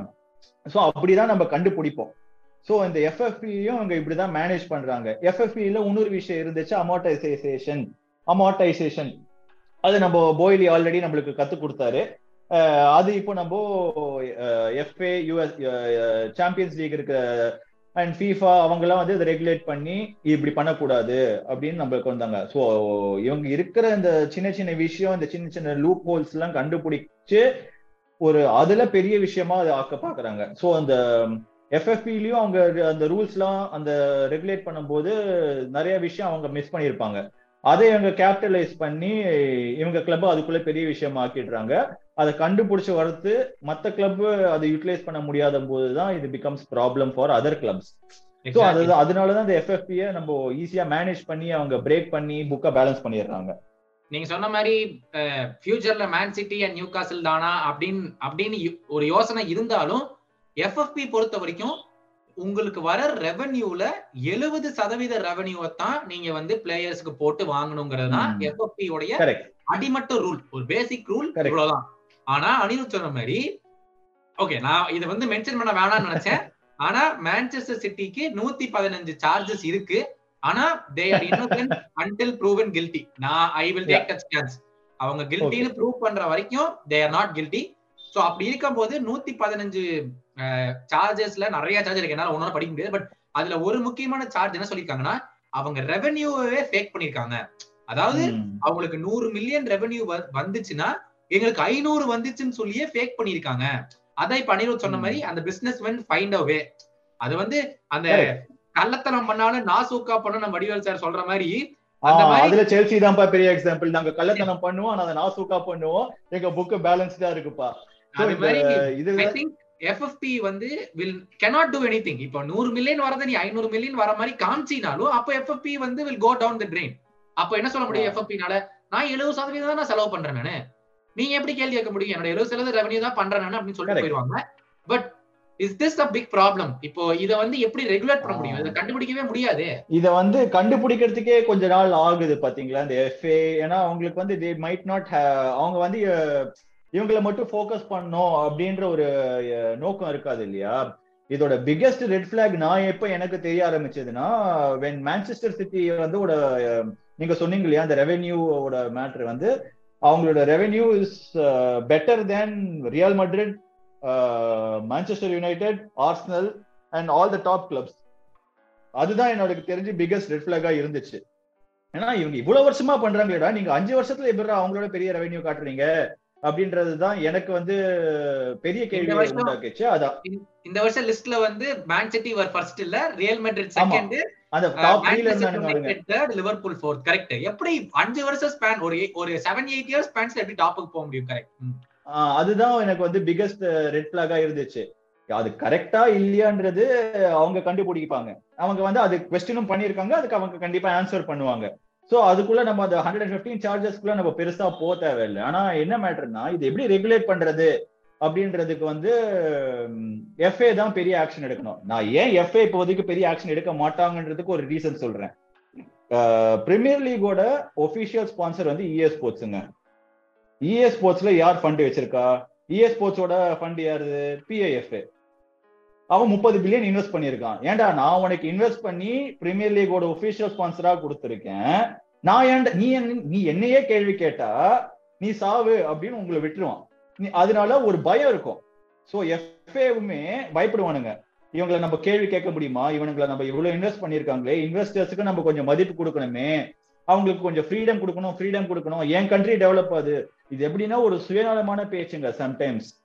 Speaker 3: ஸோ அப்படிதான் நம்ம கண்டுபிடிப்போம். ஸோ இந்த எஃப்எஃபியும் அவங்க இப்படிதான் மேனேஜ் பண்றாங்க. எஃப்எஃபில இன்னொரு விஷயம் இருந்துச்சு அமார்டைசேஷன் அமார்டைசேஷன் அது நம்ம போய்லி ஆல்ரெடி நம்மளுக்கு கத்து கொடுத்தாரு. அது இப்போ நம்ம எஃப்ஏ யூஎஸ் சாம்பியன்ஸ் லீக் இருக்க அண்ட் ஃபீஃபா அவங்கெல்லாம் வந்து இதை ரெகுலேட் பண்ணி இப்படி பண்ணக்கூடாது அப்படின்னு நம்மளுக்கு வந்தாங்க. ஸோ இவங்க இருக்கிற இந்த சின்ன சின்ன விஷயம் இந்த சின்ன சின்ன லூப் ஹோல்ஸ் எல்லாம் கண்டுபிடிச்சு ஒரு அதுல பெரிய விஷயமா அதை ஆக்க பாக்குறாங்க ஸோ அந்த எஃப்எஃபிலையும் அவங்க அந்த ரூல்ஸ்லாம் அந்த ரெகுலேட் பண்ணும்போது நிறைய விஷயம் அவங்க மிஸ் பண்ணியிருப்பாங்க. அதை இவங்க கேபிட்டலைஸ் பண்ணி இவங்க கிளப் அதுக்குள்ள பெரிய விஷயம் ஆக்கிடுறாங்க. அதை கண்டுபிடிச்சு வரது மத்த கிளப் அதை யூட்டிலைஸ் பண்ண முடியாத போதுதான் இது becomes problem for other clubs so அதுதான் அதனாலதான் இந்த எஃப்எஃபியை நம்ம ஈஸியா மேனேஜ் பண்ணி அவங்க பிரேக் பண்ணி புக்கை பேலன்ஸ் பண்ணிடுறாங்க.
Speaker 2: நீங்க சொன்ன மாதிரி ஃபியூச்சர்ல மேன் சிட்டி அண்ட் நியூ காசில் தானா அப்படின்னு அப்படின்னு ஒரு யோசனை இருந்தாலும் எஃப்எஃப்பி பொறுத்த வரைக்கும் உங்களுக்கு வர ரெவென்யூல எழுபது சதவீத ரெவென்யூவை தான் நீங்க வந்து பிளேயர்ஸ்க்கு போட்டு வாங்கணுங்கிறது தான்
Speaker 3: ம்.
Speaker 2: எஃப்எஃப்பி உடைய அடிமட்ட ரூல் ஒரு பேசிக் ரூல். இவ்வளவுதான். ஆனா அனிருத் சொன்ன மாதிரி ஓகே நான் இதை வந்து மென்ஷன் பண்ண வேணாம்னு நினைச்சேன். ஆனா மான்செஸ்டர் சிட்டிக்கு நூத்தி பதினஞ்சு சார்ஜஸ் இருக்கு. ஆனா they are innocent until proven guilty நான் I will take that chance அவங்க கில்ட்டின்னு ப்ரூவ் பண்ற வரைக்கும் they are not guilty so அப்படி இருக்கும்போது நூத்தி பதினஞ்சு சார்ஜஸ்ல நிறைய சார்ஜ் இருக்கு. என்னால ஒன்னொன்னு படிக்க முடியாது. பட் அதுல ஒரு முக்கியமான சார்ஜ் என்ன சொல்லிருக்காங்கன்னா அவங்க ரெவென்யூவே ஃபேக் பண்ணிருக்காங்க. அதாவது அவங்களுக்கு நூறு மில்லியன் ரெவென்யூ வந்துச்சுன்னா எங்களுக்கு ஐநூறு வந்துச்சுன்னு சொல்லியே ஃபேக் பண்ணிருக்காங்க. அதான் இப்ப அனிருத் சொன்ன. மாதிரி அந்த business when find a way அது வந்து அந்த. கள்ளத்தனம் பண்ணாலும் நாசூக்கா பண்ண நம்ம வடிவேல் சார் சொல்ற மாதிரி
Speaker 3: அதுல செல்சி தான்ப்பா பெரிய எக்ஸாம்பிள் நாங்க கள்ளத்தனம் பண்ணுவோம் ஆனா அதை நாசூக்கா பண்ணுவோம். எங்க புக்கு பேலன்ஸ்டா இருக்குப்பா. So,
Speaker 2: எஃப்எஃப்பி வந்து வில் cannot do anything. இப்போ நூறு மில்லியன் வரதை நீ ஐநூறு மில்லியன் வர மாதிரி காமிச்சினாலும் அப்ப எஃப்எஃப்பி வந்து will go down the drain அப்ப என்ன சொல்ல முடியும்
Speaker 3: ஆ.
Speaker 2: எஃப்எஃப்பினால நான் எழுபது சதவீதம் தான் நான் செலவு பண்றேன் நானு. நீங்க எப்படி கேள்வி கேட்க முடியும்? என்னோட எழுபது சதவீதம் ரெவன்யூ தான் பண்றேன் நானு அப்படின்னு சொல்லிட்டு. போயிருவாங்க but is this a big problem இப்போ இத வந்து எப்படி ரெகுலேட் பண்ண முடியும்?
Speaker 3: ஆ.
Speaker 2: இதை கண்டுபிடிக்கவே முடியாது.
Speaker 3: இத வந்து கண்டுபிடிக்கிறதுக்கே கொஞ்ச நாள் ஆகுது பாத்தீங்களா? இந்த எஃப்ஏ ஏன்னா அவங்களுக்கு வந்து தே மைட் நாட் அவங்க வந்து இவங்களை மட்டும் ஃபோக்கஸ் பண்ணோம் அப்படின்ற ஒரு நோக்கம் இருக்காது இல்லையா? இதோட பிக்கெஸ்ட் ரெட் பிளாக் நான் எப்ப எனக்கு தெரிய ஆரம்பிச்சதுன்னா வென் மான்செஸ்டர் சிட்டி வந்து ஒரு நீங்க சொன்னீங்க இல்லையா அந்த ரெவென்யூவோட மேட்ரு வந்து அவங்களோட revenue is better than Real Madrid Manchester United Arsenal and all the top clubs அதுதான் என்னோட தெரிஞ்சு பிகஸ்ட் ரெட் பிளாகா இருந்துச்சு. ஏன்னா இவங்க இவ்வளவு வருஷமா பண்றாங்களேடா நீங்க அஞ்சு வருஷத்துல எப்படி அவங்களோட பெரிய ரெவென்யூ காட்டுறீங்க? அப்படின்றதுதான் எனக்கு வந்து பெரிய கேள்வி உண்டாக்குச்சு. அதான்
Speaker 2: இந்த வருஷம் லிஸ்ட்ல வந்து மேன் சிட்டி வர் ஃபர்ஸ்ட் இல்ல ரியல் மெட்ரிட். செகண்ட்
Speaker 3: அந்த டாப் த்ரீல இருந்தானுங்க
Speaker 2: தேர்ட் லிவர்பூல் ஃபோர்த் கரெக்ட் எப்படி அஞ்சு வருஷம் ஸ்பேன் ஒரு ஒரு செவன் எயிட் இயர்ஸ் ஸ்பேன்ஸ்ல எப்படி டாப்புக்கு போக முடியும் கரெக்ட்
Speaker 3: அதுதான் எனக்கு வந்து பிகஸ்ட் ரெட் பிளாகா இருந்துச்சு. அது கரெக்டா இல்லையான்றது அவங்க கண்டுபிடிப்பாங்க. அவங்க வந்து அது கொஸ்டினும் பண்ணியிருக்காங்க அதுக்கு அவங்க கண்டிப்பா ஆன்சர் பண்ணுவாங்க. சோ அதுக்குள்ள நம்ம அந்த ஹண்ட்ரட் அண்ட் பிப்டீன் சார்ஜஸ்க்குள்ள நம்ம பெருசா போக தேவையில்லை. ஆனா என்ன மேட்டர்னா இது எப்படி ரெகுலேட் பண்றது அப்படின்றதுக்கு வந்து எஃப்ஏ தான் பெரிய ஆக்ஷன் எடுக்கணும். நான் ஏன் எஃப்ஏ இப்போதைக்கு பெரிய ஆக்ஷன் எடுக்க மாட்டாங்கன்றதுக்கு ஒரு ரீசன் சொல்றேன். பிரீமியர் லீகோட ஒபிஷியல் ஸ்பான்சர் வந்து இஏ ஸ்போர்ட்ஸுங்க இஏ ஸ்போர்ட்ஸ்ல யார் ஃபண்ட் வச்சிருக்கா? இஏ ஸ்போர்ட்ஸோட ஃபண்ட் யாரு பிஏஎஃப்ஏ அவன் முப்பது பில்லியன் இன்வெஸ்ட் பண்ணியிருக்கான். ஏன்டா நான் உனக்கு இன்வெஸ்ட் பண்ணி பிரீமியர் லீகோட ஒபிஷியல் ஸ்பான்சரா கொடுத்துருக்கேன். நான் ஏன்டா நீ என்ன- நீ என்னையே கேள்வி கேட்டா நீ சாவு அப்படின்னு உங்களை விட்டுருவான். நீ- அதனால ஒரு பயம் இருக்கும். சோ எஃப்ஏவுமே பயப்படுவானுங்க. இவங்களை நம்ம கேள்வி கேட்க முடியுமா? இவனுங்களை நம்ம இவ்வளவு இன்வெஸ்ட் பண்ணிருக்காங்களே இன்வெஸ்டர்ஸுக்கு நம்ம கொஞ்சம் மதிப்பு கொடுக்கணுமே. அவங்களுக்கு கொஞ்சம் ஃப்ரீடம் கொடுக்கணும் ஃப்ரீடம் கொடுக்கணும். என் கண்ட்ரி டெவலப் ஆகுது. இது எப்படின்னா ஒரு சுயநலமான பேச்சுங்க சம்டைம்ஸ்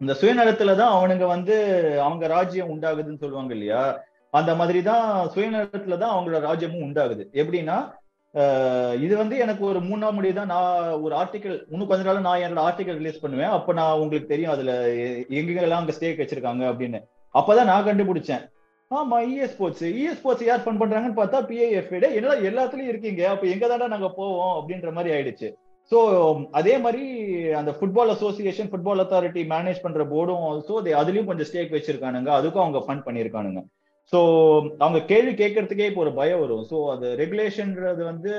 Speaker 3: இந்த சுயநலத்துல தான் அவனுங்க வந்து அவங்க ராஜ்யம் உண்டாகுதுன்னு சொல்லுவாங்க இல்லையா? அந்த மாதிரி தான் சுயநலத்துல தான் அவங்களோட ராஜ்யமும் உண்டாகுது. எப்படின்னா இது வந்து எனக்கு ஒரு மூணாம் முடி தான் நான் ஒரு ஆர்டிக்கல் இன்னும் கொஞ்ச நாள் நான் என்னோட ஆர்டிக்கல் ரிலீஸ் பண்ணுவேன். அப்ப நான் உங்களுக்கு தெரியும் அதுல எ- எங்கெங்கெல்லாம் அங்க ஸ்டேக் வச்சிருக்காங்க அப்படின்னு. அப்பதான் நான் கண்டுபிடிச்சேன். ஆமா இஎஸ் ஸ்போர்ட்ஸ் இஎஸ் ஸ்போர்ட்ஸ் யார் ஃபன் பண்றாங்கன்னு பார்த்தா பிஐஎஃப் என்னடா எல்லாத்துலயும் இருக்கீங்க? அப்ப எங்க தாண்டா நாங்க போவோம் அப்படின்ற மாதிரி ஆயிடுச்சு. சோ அதே மாதிரி அந்த football association football authority manage பண்ற போர்டும் ஆல்சோ அதுலயும் கொஞ்சம் ஸ்டேக் வச்சிருக்கானுங்க. அதுக்கும் அவங்க ஃபண்ட் பண்ணிருக்கானுங்க. சோ அவங்க கேள்வி கேட்கறதுக்கே இப்போ ஒரு பயம் வரும். சோ அது ரெகுலேஷன்ன்றது வந்து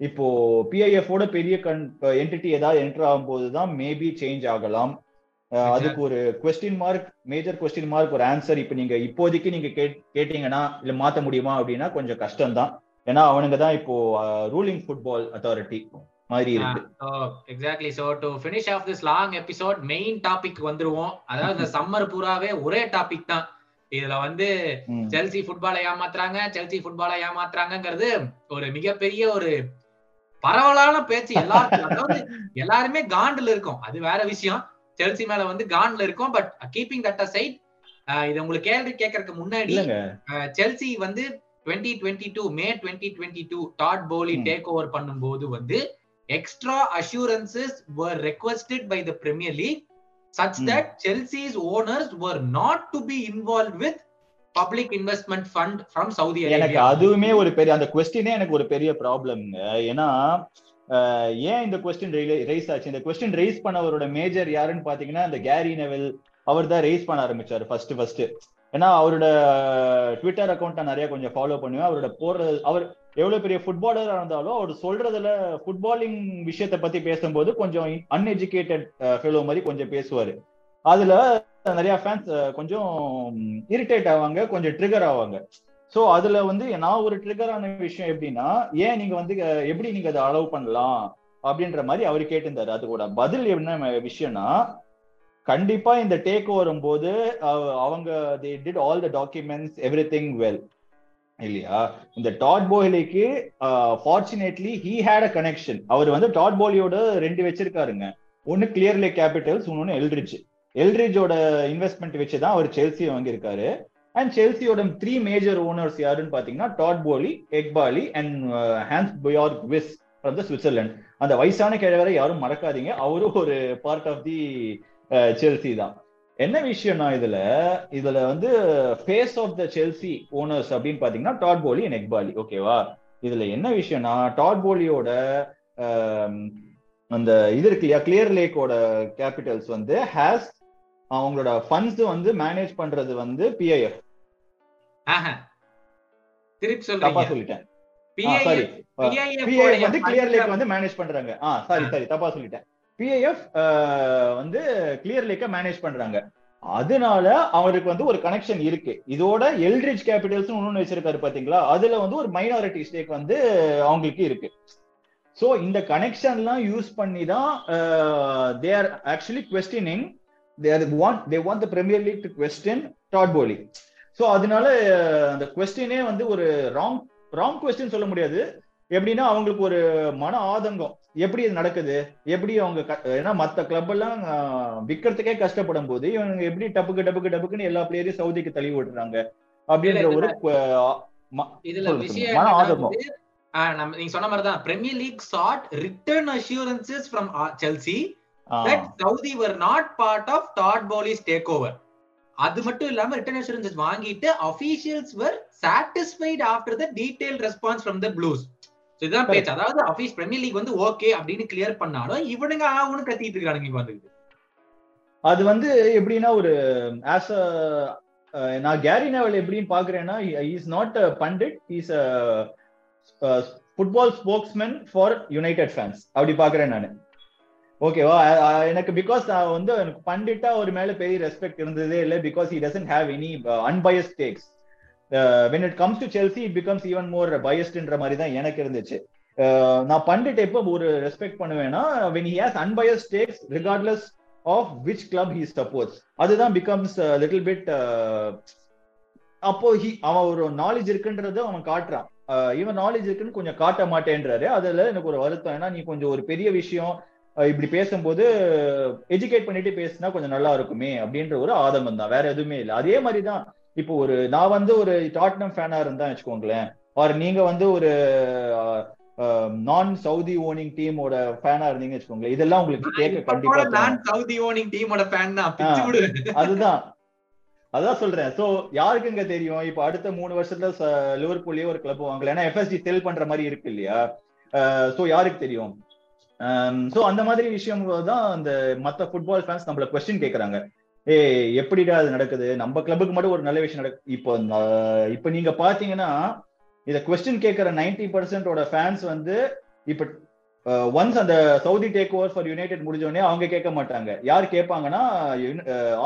Speaker 3: இப்போ பிஐஎஃப் ஓட பெரிய கண் என்டிட்டி ஏதாவது என்டர் ஆகும்போது தான் மேபி சேஞ்ச் ஆகலாம் அதுக்கு ஒரு question mark major question mark ஒரு ஆன்சர் இப்போ நீங்க இப்போதைக்கு நீங்க கேட்- கேட்டீங்கன்னா இல்ல மாத்த முடியுமா அப்படின்னா கொஞ்சம் கஷ்டம் தான் ஏன்னா அவனுங்க தான் இப்போ ரூலிங் ஃபுட்பால் அத்தாரிட்டி மாதிரி இருக்கு.
Speaker 2: Exactly so to finish off this long episode main topic வந்துருவோம். அதாவது இந்த சம்மர் பூராவே ஒரே டாபிக் தான். இதுல வந்து. செல்சி ஃபுட்பாலை ஏமாத்துறாங்க செல்சி ஃபுட்பாலை ஏமாத்துறாங்கங்கிறது ஒரு மிகப்பெரிய ஒரு பரவலான பேச்சு எல்லாருக்கும். அதாவது எல்லாருமே காண்டுல இருக்கும். அது வேற விஷயம். செல்சி மேல வந்து காண்டுல இருக்கும். பட் கீப்பிங் தட் சைட் இது உங்களுக்கு கேள்வி கேட்கறதுக்கு முன்னாடி செல்சி வந்து 2022 to May twenty twenty two Todd Boehly. Take over பண்ணும்போது வந்து extra assurances were requested by the premier league such
Speaker 3: ம்.
Speaker 2: that chelsea's owners were not to be involved with public investment fund from saudi
Speaker 3: எனக்கு அதுவுமே ஒரு பெரிய அந்த கொஸ்டினே எனக்கு ஒரு பெரிய ப்ராப்ளம்ங்க ஏன்னா ஏன் இந்த கொஸ்டின் ரைஸ் ஆச்சு? இந்த கொஸ்டின் ரைஸ் பண்ணவரோட மேஜர் யாருன்னு பாத்தீங்கன்னா இந்த கேரி நெவல் அவர் தான் ரைஸ் பண்ண ஆரம்பிச்சாரு ஃபர்ஸ்ட் ஃபர்ஸ்ட் ஏன்னா அவரோட ட்விட்டர் அக்கௌண்ட் நான் நிறைய கொஞ்சம் ஃபாலோ பண்ணுவேன். அவரோட போற அவர் எவ்வளவு பெரிய ஃபுட்பாலரா இருந்தாலும் அவர் சொல்றதுல ஃபுட்பாலிங் விஷயத்தை பத்தி பேசும்போது கொஞ்சம் அன்எஜுகேட்டட் ஃபெலோ மாதிரி கொஞ்சம் பேசுவாரு. அதுல நிறைய ஃபேன்ஸ் கொஞ்சம் இரிட்டேட் ஆவாங்க கொஞ்சம் ட்ரிகர் ஆவாங்க. ஸோ அதுல வந்து நான் ஒரு ட்ரிகர் ஆன விஷயம் எப்படின்னா ஏன் நீங்க வந்து எப்படி நீங்க அதை அலோவ் பண்ணலாம் அப்படின்ற மாதிரி அவர் கேட்டிருந்தாரு. அதுக்கூட பதில் என்ன விஷயம்னா கண்டிப்பா இந்த டேக் வரும்போது அவங்க they did all the documents everything well இல்லையா? இந்த Todd போஹ்லிக்கு fortunately he had a connection அவர் வந்து டாட் போலியோட ரெண்டு வச்சிருக்காருங்க. ஒன்னு கிளியர்லே கேபிட்டல்ஸ் இன்னொன்னு எல்ரிச் எல்ரிஜோட இன்வெஸ்ட்மெண்ட் வச்சு தான் அவர் செல்சியை வாங்கியிருக்காரு. அண்ட் செல்சியோட த்ரீ மேஜர் ஓனர்ஸ் யாருன்னு பாத்தீங்கன்னா Todd Boehly Eghbali and Hansjorg Wyss from the Switzerland அந்த வயசான கிழவரை யாரும் மறக்காதீங்க. அவரும் ஒரு பார்ட் ஆஃப் தி செல்சி தான். என்ன விஷயம்னா இதுல இதுல வந்து face of the Chelsea owners அப்படின்னு பாத்தீங்கன்னா டாட் போலி அண்ட் எக்பாலி ஓகேவா இதுல என்ன விஷயம்னா டாட் போலியோட அந்த இது இருக்கு இல்லையா கிளியர் லேக்கோட கேபிட்டல்ஸ் வந்து ஹேஸ் அவங்களோட ஃபண்ட்ஸ் வந்து மேனேஜ் பண்றது வந்து பிஐஎஃப்.
Speaker 2: திருப்பி
Speaker 3: தப்பா
Speaker 2: சொல்றீங்க
Speaker 3: சொல்லிட்டேன்
Speaker 2: PIF
Speaker 3: சாரி
Speaker 2: PIF
Speaker 3: பிஐஎஃப் வந்து கிளியர் லேக் வந்து மேனேஜ் பண்றாங்க. ஆ சாரி சாரி தப்பா சொல்லிட்டேன். பிஐஎஃப் வந்து கிளியர் லேக்க மேனேஜ் பண்றாங்க. அதனால அவருக்கு வந்து ஒரு கனெக்ஷன் இருக்கு. இதோட எல்ரிச் கேபிட்டல்ஸ் ஒன்னு வச்சிருக்காரு பாத்தீங்களா? அதுல வந்து ஒரு மைனாரிட்டி ஸ்டேக் வந்து அவங்களுக்கு இருக்கு. ஸோ இந்த கனெக்ஷன்லாம் யூஸ் பண்ணி தான் they are actually questioning they are want they want the Premier League to question Todd Boehly so அதனால அந்த கொஸ்டினே வந்து ஒரு ராங் ராங் கொஸ்டின் சொல்ல முடியாது. எப்படின்னா அவங்களுக்கு ஒரு மன ஆதங்கம். எப்படி இது நடக்குது? எப்படி அவங்க ஏன்னா மத்த கிளப் எல்லாம் விக்கிறதுக்கே கஷ்டப்படும் போது இவங்க எப்படி டப்புக்கு டப்புக்கு டப்புக்குன்னு எல்லா பிளேயரையும் சவுதிக்கு தள்ளி விடுறாங்க அப்படின்ற ஒரு
Speaker 2: இதுல விஷயம் நம்ம நீங்க சொன்ன மாதிரி தான் Premier League sought written assurances from Chelsea
Speaker 3: ah,
Speaker 2: that Saudi were not part of Todd Bowley's takeover. அது மட்டும் இல்லாம ரிட்டர்ன் அஷூரன்சஸ் வாங்கிட்டு officials were satisfied after the detailed response from the blues. So இதுதான். பேச்சு. அதாவது அபிஷ் பிரீமியர் லீக் வந்து okay அப்படின்னு கிளியர் பண்ணாலும் இவனுங்க ஆகும்னு கத்திட்டு இருக்கானுங்க வந்து
Speaker 3: அது வந்து எப்படின்னா ஒரு ஆஸ் நான் கேரி நெவல் எப்படின்னு பாக்குறேன்னா is not a pundit is football spokesman for United fans அப்படி பாக்குறேன் நான். ஓகேவா எனக்கு பிகாஸ் வந்து எனக்கு பண்டிட்டா ஒரு மேல பெரிய ரெஸ்பெக்ட் இருந்ததே இல்லை because he doesn't have any unbiased takes when it comes to Chelsea it becomes even more பயஸ்ட்ன்ற மாதிரி தான் எனக்கு இருந்துச்சு. Uh, நான் பண்டிட் எப்போ ஒரு ரெஸ்பெக்ட் பண்ணுவேன்னா when he has unbiased takes regardless of which club he supports அதுதான் பிகம்ஸ் லிட்டில் பிட் அப்போ ஹி அவன் ஒரு நாலேஜ் இருக்குன்றது அவன் காட்டுறான். Uh, இவன் நாலேஜ் இருக்குன்னு கொஞ்சம் காட்ட மாட்டேன்றாரு. அதுல எனக்கு ஒரு வருத்தம். ஏன்னா நீ கொஞ்சம் ஒரு பெரிய விஷயம் uh, இப்படி பேசும்போது எஜுகேட் பண்ணிட்டு பேசினா கொஞ்சம் நல்லா இருக்குமே அப்படின்ற ஒரு ஆதங்கம் தான். வேற எதுவுமே இல்லை. அதே மாதிரி தான் இப்போ ஒரு நான் வந்து ஒரு டாட்னம் ஃபேனா இருந்தா வச்சுக்கோங்களேன். ஆர் நீங்க வந்து ஒரு நான் சவுதி ஓனிங் டீமோட ஃபேனா இருந்தீங்க வச்சுக்கோங்களேன். இதெல்லாம் உங்களுக்கு கேட்க கண்டிப்பா
Speaker 2: நான் சவுதி ஓனிங் டீமோட ஃபேன் தான்.
Speaker 3: அதுதான். அதான் சொல்றேன். சோ யாருக்குங்க தெரியும்? இப்ப அடுத்த மூணு வருஷத்துல லிவர்பூல்லயே ஒரு கிளப் வாங்கல. ஏன்னா எஃப்எஸ்டி செல் பண்ற மாதிரி இருக்கு இல்லையா? சோ யாருக்கு தெரியும்? சோ அந்த மாதிரி விஷயம் தான் அந்த மத்த ஃபுட்பால் ஃபேன்ஸ் நம்மள கொஸ்டின் கேக்குறாங்க. ஏ எப்படிடா அது நடக்குது? நம்ம கிளப்புக்கு மட்டும் ஒரு நல்ல விஷயம் நடக்கு இப்போ இப்ப நீங்க பாத்தீங்கன்னா இத கொஸ்டின் கேட்கிற நைன்டி பர்சன்டோட ஃபேன்ஸ் வந்து இப்ப ஒன்ஸ் அந்த Saudi take over for United முடிஞ்சோடனே அவங்க கேட்க மாட்டாங்க. யார் கேட்பாங்கன்னா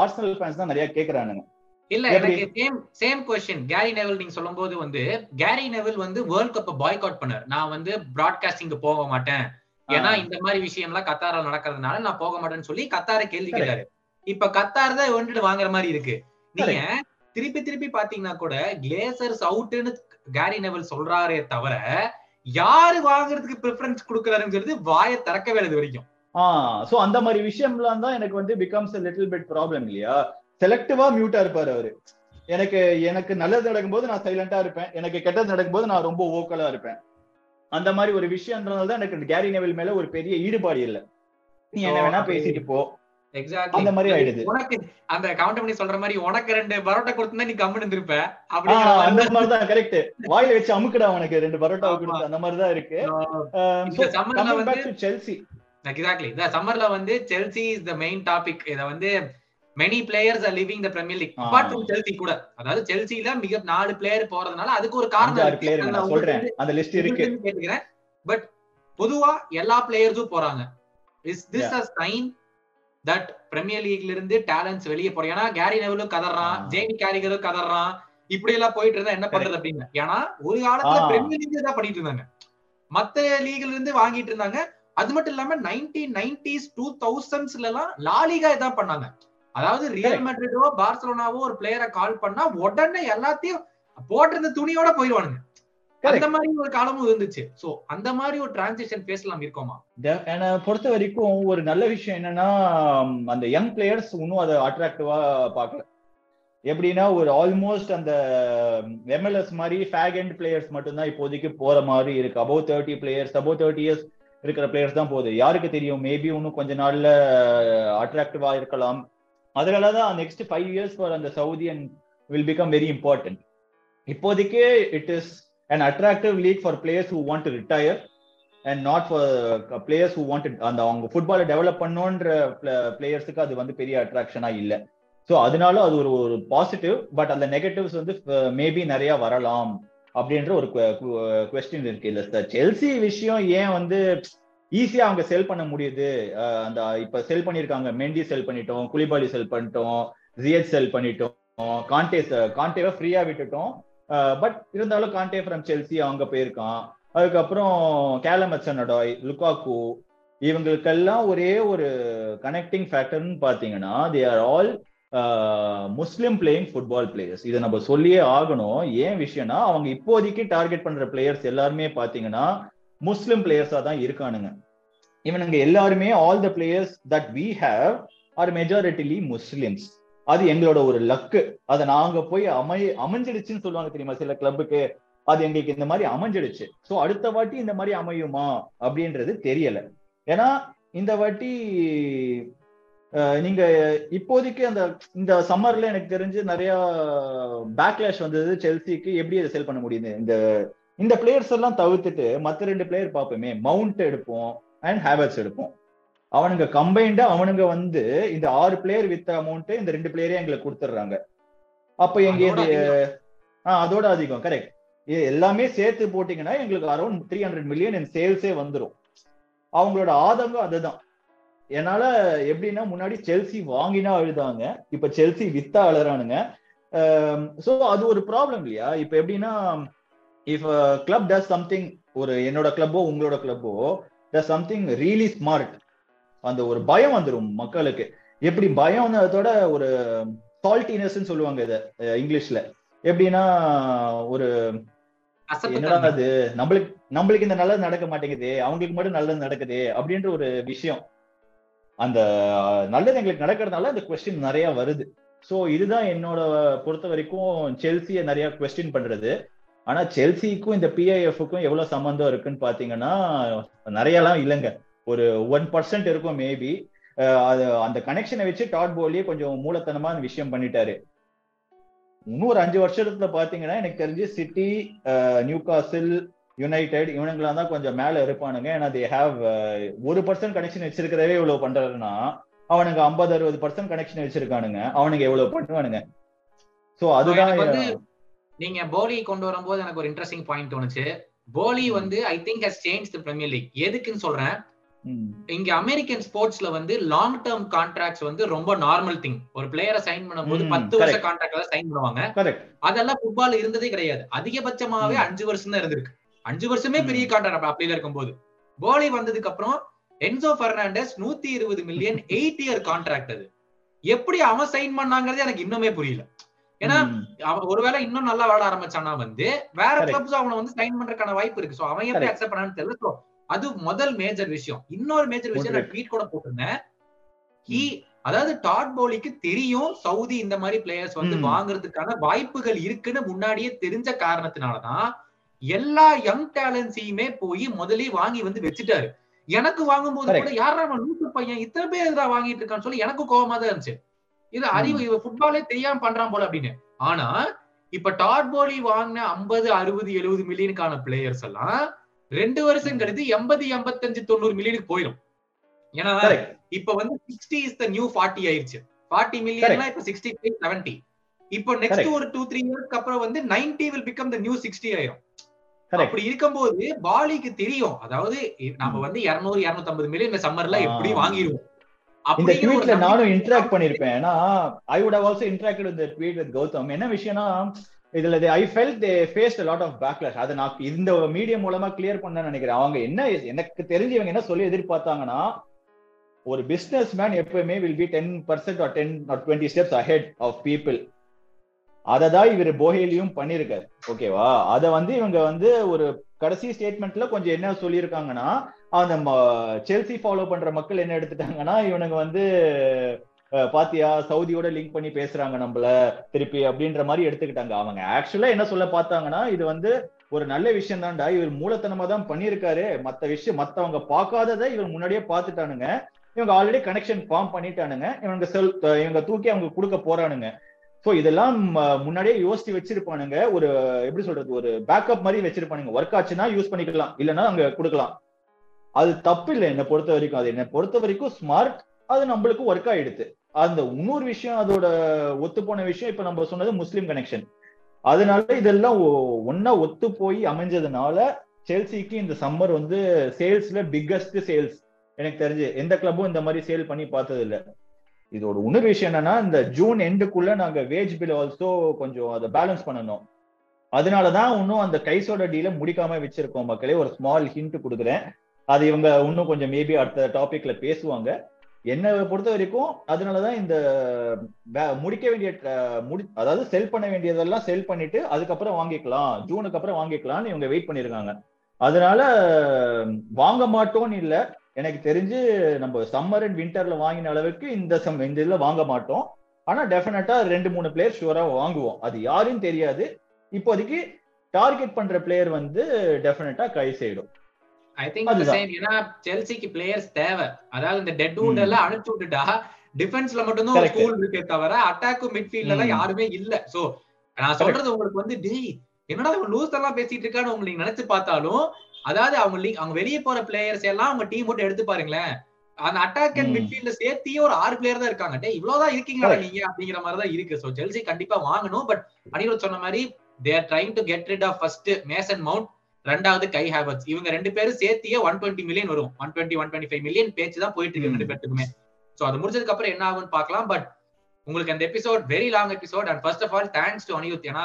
Speaker 3: ஆர்சனல் ஃபேன்ஸ் தான் நிறைய கேக்குறானுங்க
Speaker 2: இல்ல எனக்கு same same question Gary Neville நீங்க சொல்லும் போது வந்து கேரி நெவல் வந்து வேர்ல்ட் கப் பாய்க் அவுட் பண்ணார். நான் வந்து பிராட்காஸ்டிங் போக மாட்டேன். ஏன்னா இந்த மாதிரி விஷயம் எல்லாம் கத்தாரில் நடக்கிறதுனால நான் போக மாட்டேன்னு சொல்லி கத்தார கேள்வி கேட்டாரு. இப்ப கத்தார் தான் வந்துட்டு வாங்குற மாதிரி இருக்கு. நீங்க திருப்பி திருப்பி பாத்தீங்கன்னா கூட கிளேசர்ஸ் அவுட்னு கேரி நெவல் சொல்றாரே தவிர யாரு வாங்குறதுக்கு ப்ரிஃபரன்ஸ் கொடுக்குறாருங்கிறது வாயை திறக்கவே இது வரைக்கும்.
Speaker 3: ஆஹ் சோ அந்த மாதிரி விஷயம்லாம் தான் எனக்கு வந்து பிகம்ஸ் லிட்டில் பிட் ப்ராப்ளம் இல்லையா? செலக்டிவா மியூட்டா இருப்பாரு அவரு. எனக்கு எனக்கு நல்லது நடக்கும்போது நான் சைலண்டா இருப்பேன். எனக்கு கெட்டது நடக்கும்போது நான் ரொம்ப ஓக்கலா இருப்பேன். அந்த மாதிரி ஒரு விஷயம்ன்றதுனால தான் எனக்கு கேரி நெவில் மேல ஒரு பெரிய ஈடுபாடு இல்ல. நீ என்ன வேணா பேசிட்டு போ. அந்த மாதிரி ஆயிடுது.
Speaker 2: உனக்கு அந்த கவுண்ட் பண்ணி சொல்ற மாதிரி உனக்கு ரெண்டு பரோட்டா கொடுத்தா நீ கம்முன்னு இருந்திருப்ப
Speaker 3: அந்த மாதிரி. தான் கரெக்ட் வாயில வச்சு அமுக்குடா உனக்கு ரெண்டு பரோட்டா கொடுத்து அந்த மாதிரி தான் இருக்கு.
Speaker 2: சம்மர்ல வந்து
Speaker 3: செல்சி
Speaker 2: எக்ஸாக்ட்லி இந்த சம்மர்ல வந்து Chelsea is the main topic இத வந்து many players are living the Premier League apart from Chelsea கூட. அதாவது செல்சில மிக நாலு பிளேயர் போறதுனால அதுக்கு ஒரு காரணம்
Speaker 3: சொல்றேன். அந்த லிஸ்ட் இருக்கு.
Speaker 2: கேட்டுக்கிறேன். பட் பொதுவா எல்லா பிளேயர்ஸும் போறாங்க. Is this a sign that Premier லீக்ல இருந்து டேலண்ட்ஸ் வெளியே போறோம் ஏன்னா கேரி நெவலும் கதறான் ஜேமி கேரிகரும் கதறான். இப்படி எல்லாம் போயிட்டு இருந்தா என்ன பண்றது அப்படின்னு? ஏன்னா ஒரு காலத்துல பிரீமியர் லீக் தான் பண்ணிட்டு இருந்தாங்க. மத்த லீக்ல இருந்து வாங்கிட்டு இருந்தாங்க. அது மட்டும் இல்லாம நைன்டீன் நைன்டிஸ் டூ தௌசண்ட்ஸ்ல எல்லாம் லாலிகா இதான் பண்ணாங்க. அதாவது ரியல் மெட்ரிடோ பார்சலோனாவோ ஒரு பிளேயரை கால் பண்ணா உடனே எல்லாத்தையும் போட்டிருந்த துணியோட போயிடுவானுங்க அந்த மாதிரி ஒரு காலமும் இருந்துச்சு. சோ அந்த மாதிரி ஒரு டிரான்சிஷன் பேசலாம் இருக்கோமா?
Speaker 3: என்ன பொறுத்த வரைக்கும் ஒரு நல்ல விஷயம் என்னன்னா அந்த யங் பிளேயர்ஸ் இன்னும் அதை அட்ராக்டிவா பார்க்கல. எப்படின்னா ஒரு ஆல்மோஸ்ட் அந்த எம்எல்எஸ் மாதிரி ஃபேக் அண்ட் பிளேயர்ஸ் மட்டும்தான் இப்போதைக்கு போற மாதிரி இருக்கு. Above thirty players above thirty years இருக்கிற பிளேயர்ஸ் தான் போகுது. யாருக்கு தெரியும்? மேபி இன்னும் கொஞ்ச நாள்ல அட்ராக்டிவா இருக்கலாம். அதனால தான் நெக்ஸ்ட் ஃபைவ் இயர்ஸ் ஃபார் அந்த Saudi and will become very important இப்போதைக்கு it is and attractive league for players who want to retire and not for players who want அந்த அவங்க ஃபுட்பாலை டெவலப் பண்ணுன்ற பிளேயர்ஸுக்கு அது வந்து பெரிய அட்ராக்ஷனா இல்லை. ஸோ அதனால அது ஒரு ஒரு பாசிட்டிவ் பட் அந்த நெகட்டிவ்ஸ் வந்து uh, மேபி நிறைய வரலாம் அப்படின்ற ஒரு கொஸ்டின் uh, இருக்கு இல்ல சார் செல்சி விஷயம் ஏன் வந்து ஈஸியா அவங்க செல் பண்ண முடியுது? அந்த இப்ப செல் பண்ணிருக்காங்க மெண்டி செல் பண்ணிட்டோம் குளிபாலி செல் பண்ணிட்டோம் ஜிஎச் செல் பண்ணிட்டோம் கான்டே கான்டேவை ஃப்ரீயா விட்டுட்டோம். பட் இருந்தாலும் கான்டே ஃப்ரம் செல்சி அவங்க போயிருக்கான். அதுக்கப்புறம் கேலமச்சனடாய் லுக்காக்கு இவங்களுக்கெல்லாம் ஒரே ஒரு கனெக்டிங் ஃபேக்டர்னு பார்த்தீங்கன்னா they are all Muslim playing football players இதை நம்ம சொல்லியே ஆகணும். ஏன் விஷயம்னா அவங்க இப்போதைக்கு டார்கெட் பண்ற பிளேயர்ஸ் எல்லாருமே பார்த்தீங்கன்னா முஸ்லிம் பிளேயர்ஸா தான் இருக்கானுங்க. இவனுங்க எல்லாருமே all the players that we have are majoritily Muslims அது எங்களோட ஒரு லக்கு அதை நாங்க போய் அமை அமைஞ்சிடுச்சுன்னு சொல்லுவாங்க தெரியுமா? சில கிளப்புக்கு அது எங்களுக்கு இந்த மாதிரி அமைஞ்சிடுச்சு. ஸோ அடுத்த வாட்டி இந்த மாதிரி அமையுமா? அப்படின்றது தெரியல. ஏன்னா இந்த வாட்டி நீங்க இப்போதைக்கு அந்த இந்த சம்மர்ல எனக்கு தெரிஞ்சு நிறைய பேக்லாஷ் வந்தது செல்சிக்கு எப்படி அதை செல் பண்ண முடியுது? இந்த இந்த பிளேயர்ஸ் எல்லாம் தவிர்த்துட்டு மற்ற ரெண்டு பிளேயர் பார்ப்போமே. மவுண்ட் எடுப்போம் அண்ட் ஹேவர்ஸ் எடுப்போம். அவனுங்க கம்பைண்டா அவனுங்க வந்து இந்த ஆறு பிளேயர் வித் அமௌண்ட் இந்த ரெண்டு பிளேயரே எங்களுக்கு கொடுத்துட்றாங்க. அப்ப எங்க ஆஹ் அதோட அதிகம் கரெக்ட் எல்லாமே சேர்த்து போட்டீங்கன்னா எங்களுக்கு around three hundred million in சேல்ஸே வந்துரும். அவங்களோட ஆதங்கம் அதுதான். என்னால எப்படின்னா முன்னாடி செல்சி வாங்கினா அழுதாங்க இப்ப செல்சி வித்தா அழுறானுங்க. சோ அது ஒரு ப்ராப்ளம் இல்லையா? இப்ப எப்படின்னா இஃப் கிளப் டஸ் சம்திங் ஒரு என்னோட கிளப்போ உங்களோட கிளப்போ டஸ் சம்திங் ரியலி ஸ்மார்ட் அந்த ஒரு பயம் வந்துடும் மக்களுக்கு. எப்படி பயம் அதோட ஒரு சால்டினஸ் சொல்லுவாங்க இத இங்கிலீஷ்ல. எப்படின்னா ஒரு என்னடா அது நம்மளுக்கு நம்மளுக்கு இந்த நல்லது நடக்க மாட்டேங்குது அவங்களுக்கு மட்டும் நல்லது நடக்குது அப்படின்ற ஒரு விஷயம். அந்த நல்லது எங்களுக்கு நடக்கிறதுனால அந்த கொஸ்டின் நிறைய வருது. சோ இதுதான் என்னோட பொறுத்த வரைக்கும் செல்சியை நிறைய கொஸ்டின் பண்றது. ஆனா செல்சிக்கும் இந்த பிஐஎஃப்க்கும் எவ்வளவு சம்பந்தம் இருக்குன்னு பாத்தீங்கன்னா நிறையலாம் இல்லைங்க. ஒரு ஒன் பர்சன்ட் இருக்கும் மேபி அது அந்த கனெக்ஷனை வச்சு டாட் போலியே கொஞ்சம் மூலத்தனமா அந்த விஷயம் பண்ணிட்டாரு. இன்னும் ஒரு அஞ்சு வருஷத்துல பாத்தீங்கன்னா எனக்கு தெரிஞ்சு சிட்டி நியூ காசில் யுனைடெட் இவனுங்களாம் தான் கொஞ்சம் மேல இருப்பானுங்க. ஏன்னா தே ஹாவ் ஒரு பர்சன்ட் கனெக்ஷன் வச்சிருக்கிறதே இவ்வளவு பண்றாருன்னா அவனுங்க ஐம்பது அறுபது பர்சன்ட் கனெக்ஷன் வச்சிருக்கானுங்க. அவனுங்க எவ்வளவு பண்ணுவானுங்க. சோ அதுதான்
Speaker 2: நீங்க போலி கொண்டு வரும்போது எனக்கு ஒரு இன்ட்ரெஸ்டிங் பாயிண்ட் தோணுச்சு. போலி வந்து I think has change the Premier League எதுக்குன்னு சொல்றேன். இங்க அமெரிக்கன் ஸ்போர்ட்ஸ்ல வந்து லாங் டேர்ம் கான்ட்ராக்ட்ஸ் வந்து ரொம்ப நார்மல் திங் ஒரு பிளேயரை சைன் பண்ணும்போது பத்து வருஷ. கான்ட்ராக்ட்ல சைன் பண்ணுவாங்க. அதெல்லாம் ஃபுட்பால் இருந்ததே கிடையாது அதிகபட்சமாவே. அஞ்சு வருஷம் தான் இருந்திருக்கு அஞ்சு வருஷமே. பெரிய கான்ட்ராக்ட் அப்படில இருக்கும்போது போலி வந்ததுக்கு அப்புறம் என்சோ பெர்னாண்டஸ் நூத்தி இருபது மில்லியன் எயிட் இயர் கான்ட்ராக்ட் அது எப்படி அவன் சைன் பண்ணாங்கிறது எனக்கு இன்னுமே புரியல ஏன்னா அவன் ஒருவேளை இன்னும் நல்லா விளாட ஆரம்பிச்சானா வந்து வேற. கிளப்ஸ் அவனை வந்து சைன் பண்றதுக்கான வாய்ப்பு இருக்கு சோ அவன் எப்படி. அக்செப்ட் பண்ணான்னு தெரியல அது முதல் மேஜர் விஷயம். இன்னொரு மேஜர் விஷயம் நான். ட்வீட் கூட போட்டிருந்தேன். அதாவது டாட் போலிக்கு தெரியும் சவுதி இந்த மாதிரி பிளேயர்ஸ் வந்து. வாங்குறதுக்கான வாய்ப்புகள் இருக்குன்னு முன்னாடியே தெரிஞ்ச காரணத்தினாலதான் எல்லா யங் டேலண்ட்ஸையுமே போய் முதல்லயே வாங்கி வந்து வச்சுட்டாரு. எனக்கு வாங்கும்போது
Speaker 3: Correct.
Speaker 2: கூட யாரா அவன் லூசு பையன்? இத்தனை பேர் எதிரா வாங்கிட்டு இருக்கான்னு சொல்லி எனக்கு கோவமா தான் இருந்துச்சு. இது அறிவு இவ ஃபுட்பாலே தெரியாம பண்றான் போல அப்படின்னு. ஆனா இப்ப டாட் போலி வாங்கின ஐம்பது அறுபது எழுபது மில்லியனுக்கான பிளேயர்ஸ் எல்லாம் ரெண்டு வருஷம் கழித்து எண்பது எண்பத்தஞ்சு தொண்ணூறு மில்லியனுக்கு போயிடும் ஏன்னா. இப்ப வந்து sixty is the new forty ஆயிருச்சு. ஃபார்ட்டி மில்லியன்லாம் இப்ப சிக்ஸ்டி ஃபைவ் செவன்டி இப்போ நெக்ஸ்ட். ஒரு டூ த்ரீ இயர்ஸ்க்கு அப்புறம் வந்து ninety will become the new sixty ஆயிரும். அப்படி இருக்கும்போது பாலிக்கு தெரியும். அதாவது நம்ம வந்து இருநூறு இருநூத்தி ஐம்பது மில்லியன் சம்மர்ல
Speaker 3: ஆ.
Speaker 2: எப்படி வாங்கிடுவோம்
Speaker 3: இந்த ட்வீட்ல நானும் இன்டராக்ட் பண்ணிருப்பேன். ஏன்னா I would have also interacted with tweet with Gautham என்ன விஷயம்னா இதுல I felt they faced lot of backlash அதை நான் இந்த மீடியம் மூலமா கிளியர் பண்ண நினைக்கிறேன். அவங்க என்ன எனக்கு தெரிஞ்சு இவங்க என்ன சொல்லி எதிர்பார்த்தாங்கன்னா ஒரு பிசினஸ் மேன் எப்பவுமே will be ten percent or ten or twenty steps ahead of people அதை தான் இவர் போஹேலியும் பண்ணியிருக்காரு. ஓகேவா அதை வந்து இவங்க வந்து ஒரு கடைசி ஸ்டேட்மெண்ட்ல கொஞ்சம் என்ன சொல்லியிருக்காங்கன்னா அந்த செல்சி ஃபாலோ பண்ற மக்கள் என்ன எடுத்துட்டாங்கன்னா இவனுங்க வந்து பாத்தியா சவுதியோட லிங்க் பண்ணி பேசுறாங்க நம்மள திருப்பி அப்படின்ற மாதிரி எடுத்துக்கிட்டாங்க அவங்க. ஆக்சுவலா என்ன சொல்ல பார்த்தாங்கன்னா இது வந்து ஒரு நல்ல விஷயம் தான்டா இவர் மூலத்தனமா தான் பண்ணியிருக்காரு. மத்த விஷயம் மத்தவங்க பார்க்காததை இவர் முன்னாடியே பார்த்துட்டானுங்க. இவங்க ஆல்ரெடி கனெக்ஷன் ஃபார்ம் பண்ணிட்டானுங்க. இவங்க செல் இவங்க தூக்கி அவங்க கொடுக்க போறானுங்க. ஸோ இதெல்லாம் ம- முன்னாடியே யோசிச்சு வச்சிருப்பானுங்க. ஒரு எப்படி சொல்றது ஒரு பேக்கப் மாதிரி வச்சிருப்பானுங்க. ஒர்க் ஆச்சுன்னா யூஸ் பண்ணிக்கலாம். இல்லைன்னா அங்க கொடுக்கலாம். அது தப்பு இல்லை என்னை பொறுத்த வரைக்கும். அது என்னை பொறுத்த வரைக்கும் ஸ்மார்ட் அது நம்மளுக்கு ஒர்க் ஆயிடுது. அந்த இன்னொரு விஷயம் அதோட ஒத்து போன விஷயம் இப்ப நம்ம சொன்னது முஸ்லீம் கனெக்ஷன் அதனால இதெல்லாம் ஒ- ஒத்து போய் அமைஞ்சதுனால செல்சிக்கு இந்த சம்மர் வந்து சேல்ஸ்ல பிக்கஸ்ட் சேல்ஸ் எனக்கு தெரிஞ்சு எந்த கிளப்பும் இந்த மாதிரி சேல் பண்ணி பார்த்தது இல்ல இதோட இன்னொரு விஷயம் என்னன்னா இந்த ஜூன் எண்டுக்குள்ள நாங்க வேஜ் பில் ஆல்சோ கொஞ்சம் அதை பேலன்ஸ் பண்ணணும். அதனாலதான் இன்னும் அந்த கைஸோட டீல முடிக்காம வச்சிருக்கோம் மக்களே. ஒரு ஸ்மால் ஹிண்ட் கொடுக்குறேன். அது இவங்க இன்னும் கொஞ்சம் மேபி அடுத்த டாபிக்ல பேசுவாங்க. என்னை பொறுத்த வரைக்கும் அதனாலதான் இந்த முடிக்க வேண்டிய முடி அதாவது செல் பண்ண வேண்டியதெல்லாம் செல் பண்ணிட்டு அதுக்கப்புறம் வாங்கிக்கலாம். ஜூனுக்கு அப்புறம் வாங்கிக்கலாம்னு இவங்க வெயிட் பண்ணிருக்காங்க. அதனால வாங்க மாட்டோம்னு இல்ல. எனக்கு தெரிஞ்சு நம்ம சம்மர் அண்ட் வின்டர்ல வாங்கின அளவுக்கு இந்த சம் இந்த இதுல வாங்க மாட்டோம். ஆனா டெஃபினட்டா ரெண்டு மூணு பிளேயர் ஷுவரா வாங்குவோம். அது யாருன்னு தெரியாது. இப்போதைக்கு டார்கெட் பண்ற பிளேயர் வந்து டெஃபினட்டா கை செய்யிடும்
Speaker 2: ஐ திங்க். சேம் ஏன்னா செல்சிக்கு பிளேயர்ஸ் தேவை அதாவது இந்த டெட். வுட் எல்லாம் அனுப்பிச்சு விட்டுட்டா டிஃபென்ஸ்ல மட்டும்தான் ஒரு
Speaker 3: Correct.
Speaker 2: ஸ்கூல் இருக்கே தவிர அட்டாக்கும் மிட்ஃபீல்ட்ல எல்லாம். யாருமே இல்ல சோ நான் சொல்றது உங்களுக்கு வந்து டேய் என்னடா இவன் லூஸ் எல்லாம் பேசிட்டு இருக்கான்னு உங்களுக்கு நினைச்சு பார்த்தாலும் அதாவது அவங்க அவங்க வெளியே போற பிளேயர்ஸ் எல்லாம் அவங்க டீம் மட்டும் எடுத்து பாருங்களேன் அந்த அட்டாக் அண்ட். மிட்ஃபீல்ட்ல சேர்த்தியே ஒரு ஆறு பிளேயர் தான் இருக்காங்க டேய் இவ்வளவுதான் இருக்கீங்களா. நீங்க அப்படிங்கிற மாதிரி தான் இருக்கு சோ செல்சி கண்டிப்பா வாங்கணும் பட் அனிருத் சொன்ன மாதிரி they are trying to get rid of first Mason Mount ரெண்டாவது கை ஹேவர்ஸ் இவங்க ரெண்டு பேரும் சேர்த்தியே ஒன் டுவெண்ட்டி மில்லியன் வரும். One twenty one twenty five million பேச்சு தான் போயிட்டு இருக்கு ரெண்டு பேருக்குமே சோ அது முடிஞ்சதுக்கு அப்புறம் என்ன ஆகும்னு பாக்கலாம் பட் உங்களுக்கு அந்த episode very long episode and first of all thanks to Anirudh ஏன்னா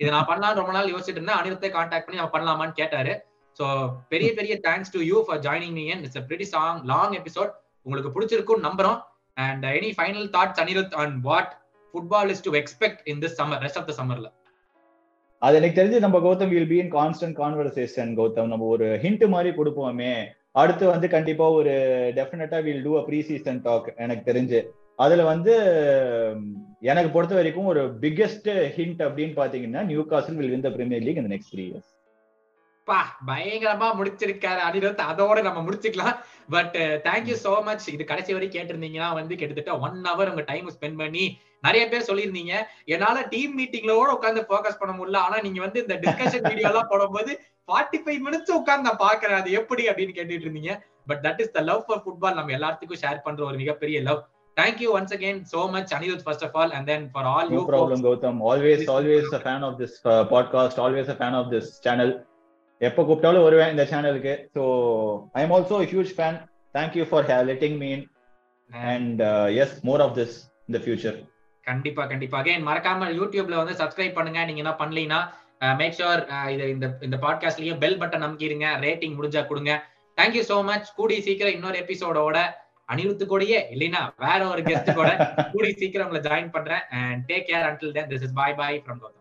Speaker 2: இதை நான் பண்ணலாம் ரொம்ப நாள் யோசிச்சுட்டு இருந்தேன். அனிருத்தை கான்டாக்ட் பண்ணி அவன் பண்ணலாமான்னு கேட்டாரு. சோ பெரிய பெரிய thanks to you for joining me and it's pretty song long episode உங்களுக்கு பிடிச்சிருக்கும் நம்புறோம். And any final thoughts Anirudh on what football is to expect in this summer rest of the சம்மர்ல
Speaker 3: அது எனக்கு தெரிஞ்சு நம்ம Gautham will be in constant conversation Gautham. நம்ம ஒரு ஹிண்ட் மாதிரி கொடுப்போமே. அடுத்து வந்து கண்டிப்பா ஒரு டெஃபினட்டா will do a preseason talk எனக்கு தெரிஞ்சு. அதுல வந்து எனக்கு பொறுத்த வரைக்கும் ஒரு பிக்கெஸ்ட் ஹிண்ட் அப்படின்னு பாத்தீங்கன்னா Newcastle will win the Premier League இந்த நெக்ஸ்ட் த்ரீ இயர்ஸ்
Speaker 2: பா பயங்கரமா முடிச்சிருக்காரு. அனிருத் அதோட நம்ம முடிச்சுக்கலாம். பட் தேங்க்யூ சோ மச் இது கடைசி வரை கேட்டிருந்தீங்கன்னா வந்து கிட்டத்தட்ட ஒன் ஹவர் உங்க டைம் ஸ்பெண்ட் பண்ணி நிறைய பேர் சொல்லியிருந்தீங்க. என்னால டீம் மீட்டிங்லோட உட்காந்து ஃபோக்கஸ் பண்ண முடியல. ஆனா நீங்க வந்து இந்த டிஸ்கஷன் வீடியோ எல்லாம் போடும்போது ஃபார்ட்டி ஃபைவ் மினிட்ஸ் உட்காந்து நான் பாக்குறேன் அது எப்படி அப்படின்னு கேட்டுட்டு இருந்தீங்க but that is the love for football நம்ம எல்லாத்துக்கும் ஷேர் பண்ற ஒரு மிகப்பெரிய love thank you once again so much Anirudh first of all and then for all
Speaker 3: no
Speaker 2: you
Speaker 3: problem Gautham always always a fan of this podcast always a fan of this channel எப்போ கூப்பிட்டாலும் வருவேன் இந்த சேனலுக்கு so I am also huge fan thank you for letting me in and as more of this இந்த future
Speaker 2: கண்டிப்பா கண்டிப்பா. Again மறக்காம யூடியூப்ல வந்து சப்ஸ்கிரைப் பண்ணுங்க. நீங்க என்ன பண்ணலீங்கன்னா மேக் uh, ஷுர் uh, இது இந்த இந்த பாட்காஸ்ட்லயும் பெல் பட்டன் நம்பிக்கிருங்க. ரேட்டிங் முடிஞ்சா கொடுங்க. தேங்க்யூ சோ மச் கூடி சீக்கிரம் இன்னொரு எபிசோடோட அனிருத்து கூடயே இல்லைன்னா வேற ஒரு கெஸ்ட் கூட கூடி சீக்கிரம் உங்களை ஜாயின் பண்றேன். And take care until then this is bye bye from Gautham